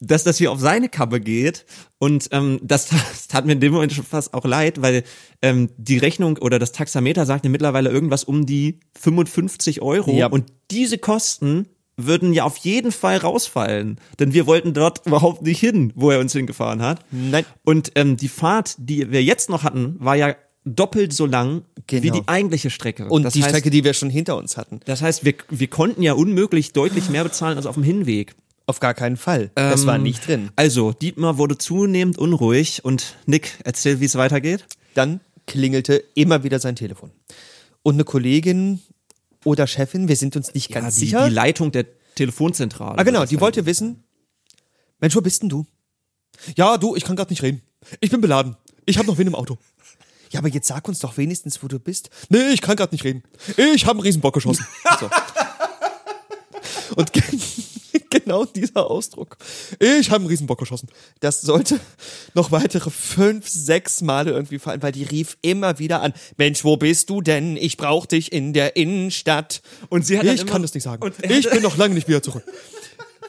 dass das hier auf seine Kappe geht und ähm, das, das tat mir in dem Moment schon fast auch leid, weil ähm, die Rechnung oder das Taxameter sagte mittlerweile irgendwas um die 55 Euro Ja. und diese Kosten würden ja auf jeden Fall rausfallen, denn wir wollten dort *laughs* überhaupt nicht hin, wo er uns hingefahren hat. Nein. Und ähm, die Fahrt, die wir jetzt noch hatten, war ja doppelt so lang wie Genau. die eigentliche Strecke. Und das die heißt, Strecke, die wir schon hinter uns hatten. das heißt, wir, wir konnten ja unmöglich deutlich mehr bezahlen als auf dem Hinweg. Auf gar keinen Fall. das war nicht drin. Also, Dietmar wurde zunehmend unruhig und Nick, erzähl, wie es weitergeht. Dann klingelte immer wieder sein Telefon. Und eine Kollegin oder Chefin, wir sind uns nicht ganz die, sicher. die Leitung der Telefonzentrale. Ah, genau, die wollte wissen, Mensch, wo bist denn du? Ja, du, ich kann gerade nicht reden. Ich bin beladen. Ich habe noch wen im Auto. Ja, aber jetzt sag uns doch wenigstens, wo du bist. Nee, ich kann gerade nicht reden. Ich habe einen Riesenbock geschossen. *laughs* So. Und *laughs* *laughs* genau dieser Ausdruck. Ich habe einen Riesenbock geschossen. Das sollte noch weitere fünf, sechs Male irgendwie fallen, weil die rief immer wieder an. Mensch, wo bist du denn? Ich brauch dich in der Innenstadt. Und sie hat ich kann das nicht sagen. und Ich bin noch lange nicht wieder zurück.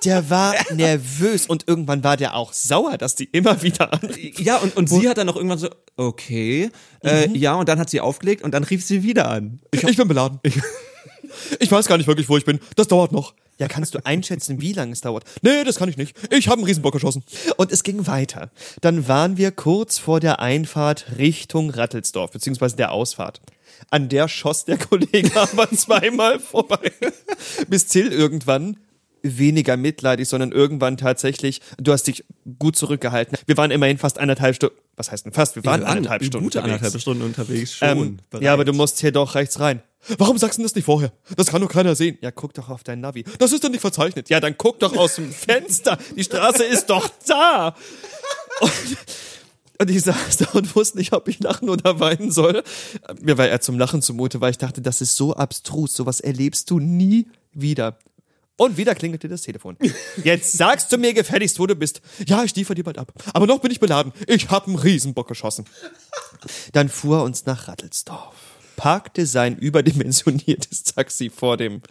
Der war *laughs* nervös und irgendwann war der auch sauer, dass die immer wieder anrief. Ja, und, und sie hat dann auch irgendwann so, okay, äh, ja, und dann hat sie aufgelegt und dann rief sie wieder an. Ich, bin beladen. Ich, *laughs* ich weiß gar nicht wirklich, wo ich bin. Das dauert noch. Ja, kannst du einschätzen, wie lange es dauert? Nee, das kann ich nicht. Ich habe einen Riesenbock geschossen. Und es ging weiter. Dann waren wir kurz vor der Einfahrt Richtung Rattelsdorf, beziehungsweise der Ausfahrt. An der schoss der Kollege *laughs* aber zweimal vorbei. Bis Till irgendwann weniger mitleidig, sondern irgendwann tatsächlich, du hast dich gut zurückgehalten. Wir waren immerhin fast anderthalb Stunden, was heißt denn fast? Wir waren anderthalb Stunden Gute unterwegs. anderthalb Stunden unterwegs schon. Ähm, ja, aber du musst hier doch rechts rein. Warum sagst du das nicht vorher? Das kann doch keiner sehen. Ja, guck doch auf dein Navi. Das ist doch nicht verzeichnet. Ja, dann guck doch aus dem *laughs* Fenster. Die Straße ist doch da. Und, und ich saß da und wusste nicht, ob ich lachen oder weinen soll. Mir war eher zum Lachen zumute, weil ich dachte, das ist so abstrus. Sowas erlebst du nie wieder. Und wieder klingelte das Telefon. Jetzt sagst du mir gefälligst, wo du bist. Ja, ich liefere dir bald ab. Aber noch bin ich beladen. Ich hab einen Riesenbock geschossen. Dann fuhr er uns nach Rattelsdorf, parkte sein *laughs* überdimensioniertes Taxi vor dem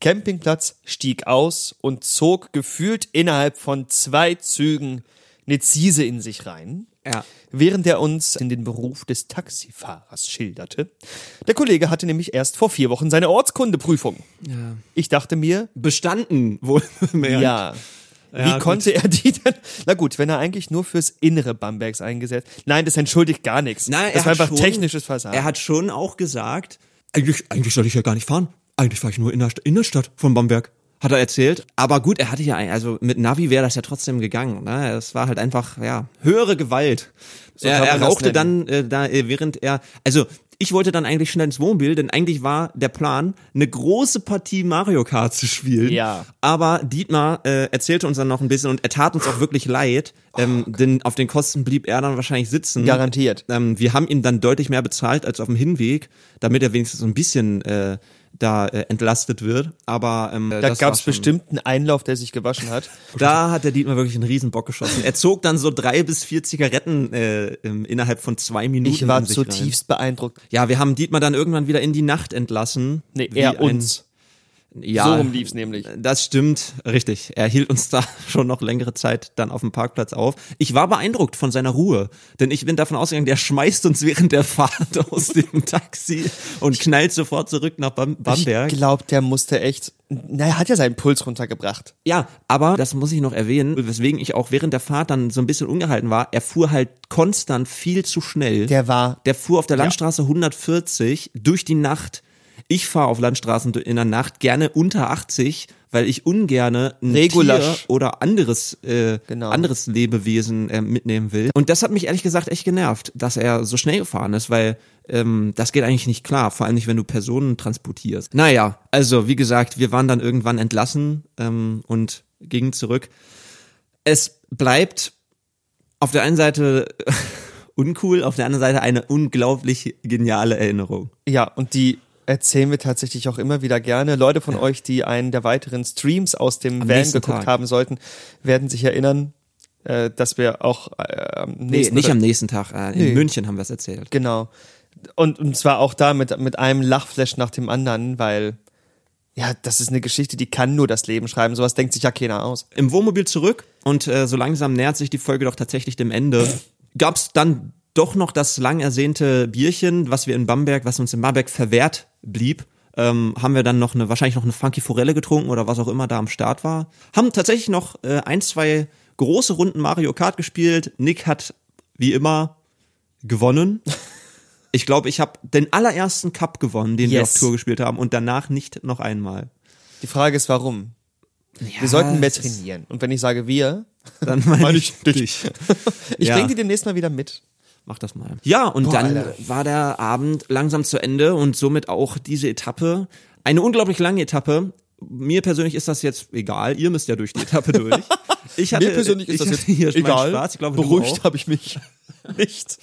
Campingplatz, stieg aus und zog gefühlt innerhalb von zwei Zügen eine Ziese in sich rein. Ja. Während er uns in den Beruf des Taxifahrers schilderte. Der Kollege hatte nämlich erst vor vier Wochen seine Ortskundeprüfung. Ja. Ich dachte mir, Bestanden, wohl mehr. ja. Wie Ja, gut. konnte er die denn? Na gut, wenn er eigentlich nur fürs Innere Bambergs eingesetzt. Nein, das entschuldigt gar nichts. Nein, das er war hat einfach schon- technisches Versagen. Er hat schon auch gesagt, Eigentlich, eigentlich soll ich ja gar nicht fahren. Eigentlich fahre ich nur in der St- Innenstadt von Bamberg. hat er erzählt. Aber gut, er hatte ja, ein- also mit Navi wäre das ja trotzdem gegangen. Ne? Es war halt einfach, ja, höhere Gewalt. er man er das rauchte dann, äh, da, äh, während er, also ich wollte dann eigentlich schnell ins Wohnmobil, denn eigentlich war der Plan, eine große Partie Mario Kart zu spielen. Ja. Aber Dietmar äh, erzählte uns dann noch ein bisschen und er tat uns auch wirklich leid, ähm, denn auf den Kosten blieb er dann wahrscheinlich sitzen. Garantiert. Ähm, wir haben ihm dann deutlich mehr bezahlt als auf dem Hinweg, damit er wenigstens so ein bisschen äh, da äh, entlastet wird. Aber ähm, Da gab es bestimmt einen Einlauf, der sich gewaschen hat. Da hat der Dietmar wirklich einen Riesenbock geschossen. Er zog dann so drei bis vier Zigaretten äh, innerhalb von zwei Minuten. Ich war rein. zutiefst beeindruckt. Ja, wir haben Dietmar dann irgendwann wieder in die Nacht entlassen. Nee, er uns. Ja, So rum lief's nämlich. Das stimmt, richtig. Er hielt uns da *laughs* schon noch längere Zeit dann auf dem Parkplatz auf. Ich war beeindruckt von seiner Ruhe, denn ich bin davon ausgegangen, der schmeißt uns während der Fahrt *laughs* aus dem Taxi und knallt sofort zurück nach Bam Bamberg. Ich glaube, der musste echt. Na, er hat ja seinen Puls runtergebracht. Ja, aber das muss ich noch erwähnen, weswegen ich auch während der Fahrt dann so ein bisschen ungehalten war. Er fuhr halt konstant viel zu schnell. Der war. Der fuhr auf der Landstraße 140 durch die Nacht. Ich fahre auf Landstraßen in der Nacht gerne unter 80, weil ich ungerne ein Regulasch. Tier oder anderes äh, Genau. anderes Lebewesen äh, mitnehmen will. Und das hat mich ehrlich gesagt echt genervt, dass er so schnell gefahren ist, weil ähm, das geht eigentlich nicht klar, vor allem nicht, wenn du Personen transportierst. Naja, also wie gesagt, wir waren dann irgendwann entlassen ähm, und gingen zurück. Es bleibt auf der einen Seite *laughs* uncool, auf der anderen Seite eine unglaublich geniale Erinnerung. Ja, und die erzählen wir tatsächlich auch immer wieder gerne. Leute von euch, die einen der weiteren Streams aus dem Am Van geguckt Tag. haben sollten, werden sich erinnern, äh, dass wir auch äh, am Nee, nächsten nicht am nächsten Tag. Äh, in Nee. München haben wir es erzählt. Genau. Und, und zwar auch da mit, mit einem Lachflash nach dem anderen, weil ja, das ist eine Geschichte, die kann nur das Leben schreiben. Sowas denkt sich ja keiner aus. Im Wohnmobil zurück und äh, so langsam nähert sich die Folge doch tatsächlich dem Ende. Gab's dann doch noch das lang ersehnte Bierchen, was wir in Bamberg, was uns in Bamberg verwehrt blieb. Ähm, haben wir dann noch eine, wahrscheinlich noch eine Funky Forelle getrunken oder was auch immer da am Start war. Haben tatsächlich noch äh, ein, zwei große Runden Mario Kart gespielt. Nick hat, wie immer, gewonnen. *laughs* Ich glaube, ich habe den allerersten Cup gewonnen, den wir Yes. auf Tour gespielt haben und danach nicht noch einmal. Die Frage ist, warum? wir sollten mehr trainieren. Und wenn ich sage wir, Dann meine *laughs* ich dich. ich Ja. bringe die demnächst mal wieder mit. Mach das mal. Ja, und Boah, dann Alter. war der Abend langsam zu Ende und somit auch diese Etappe. Eine unglaublich lange Etappe. Mir persönlich ist das jetzt egal. Ihr müsst ja durch die Etappe *laughs* durch. Ich hatte, Mir persönlich ist ich das jetzt hier egal. Spaß. Ich glaube, Beruhigt habe ich mich *laughs* nicht.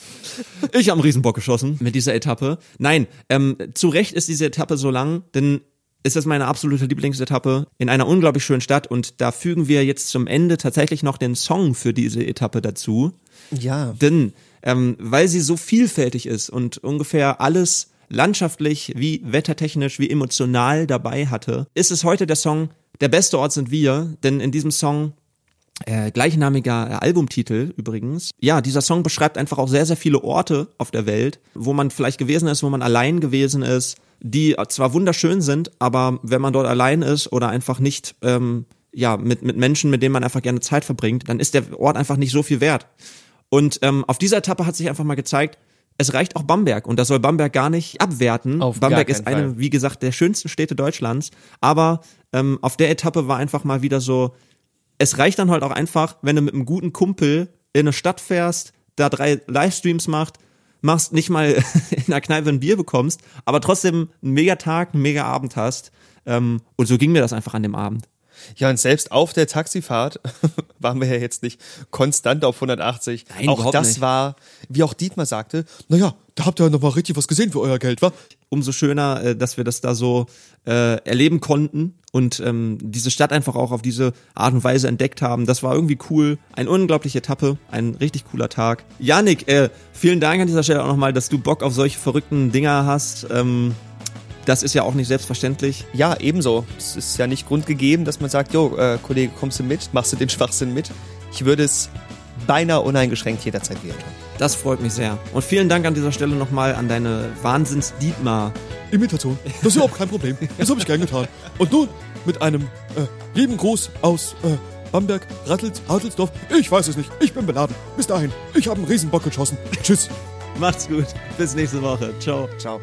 Ich habe einen Riesenbock geschossen mit dieser Etappe. Nein, ähm, zu Recht ist diese Etappe so lang, denn es ist meine absolute Lieblingsetappe in einer unglaublich schönen Stadt und da fügen wir jetzt zum Ende tatsächlich noch den Song für diese Etappe dazu. Ja. Denn ähm, weil sie so vielfältig ist und ungefähr alles landschaftlich wie wettertechnisch wie emotional dabei hatte, ist es heute der Song Der beste Ort sind wir, denn in diesem Song äh, gleichnamiger Albumtitel übrigens. Ja, dieser Song beschreibt einfach auch sehr, sehr viele Orte auf der Welt, wo man vielleicht gewesen ist, wo man allein gewesen ist, die zwar wunderschön sind, aber wenn man dort allein ist oder einfach nicht, ähm, ja, mit, mit Menschen, mit denen man einfach gerne Zeit verbringt, dann ist der Ort einfach nicht so viel wert. Und ähm, auf dieser Etappe hat sich einfach mal gezeigt, es reicht auch Bamberg und das soll Bamberg gar nicht abwerten. Auf Bamberg ist eine, Fall. wie gesagt, der schönsten Städte Deutschlands. Aber ähm, auf der Etappe war einfach mal wieder so, es reicht dann halt auch einfach, wenn du mit einem guten Kumpel in eine Stadt fährst, da drei Livestreams macht, machst, nicht mal *laughs* in der Kneipe ein Bier bekommst, aber trotzdem einen mega Tag, einen mega Abend hast. Ähm, und so ging mir das einfach an dem Abend. Ja, und selbst auf der Taxifahrt *laughs* waren wir ja jetzt nicht konstant auf 180. Nein, auch das nicht. war, wie auch Dietmar sagte, Naja, da habt ihr ja noch mal richtig was gesehen für euer Geld, wa? Umso schöner, äh, dass wir das da so äh, erleben konnten und ähm, diese Stadt einfach auch auf diese Art und Weise entdeckt haben. Das war irgendwie cool. Eine unglaubliche Etappe, ein richtig cooler Tag. Janik, äh, vielen Dank an dieser Stelle auch nochmal, dass du Bock auf solche verrückten Dinger hast. Ähm, das ist ja auch nicht selbstverständlich. ja, ebenso. Es ist ja nicht Grund gegeben, dass man sagt, jo, äh, Kollege, kommst du mit? Machst du den Schwachsinn mit? Ich würde es beinahe uneingeschränkt jederzeit wieder tun. Das freut mich sehr. Und vielen Dank an dieser Stelle nochmal an deine Wahnsinns-Dietmar. Imitation. Das ist überhaupt kein Problem. Das habe ich gern getan. Und nun mit einem äh, lieben Gruß aus äh, Bamberg, Rattels, Hartelsdorf. Ich weiß es nicht. Ich bin beladen. Bis dahin. Ich habe einen Riesenbock geschossen. Tschüss. Macht's gut. Bis nächste Woche. Ciao. Ciao.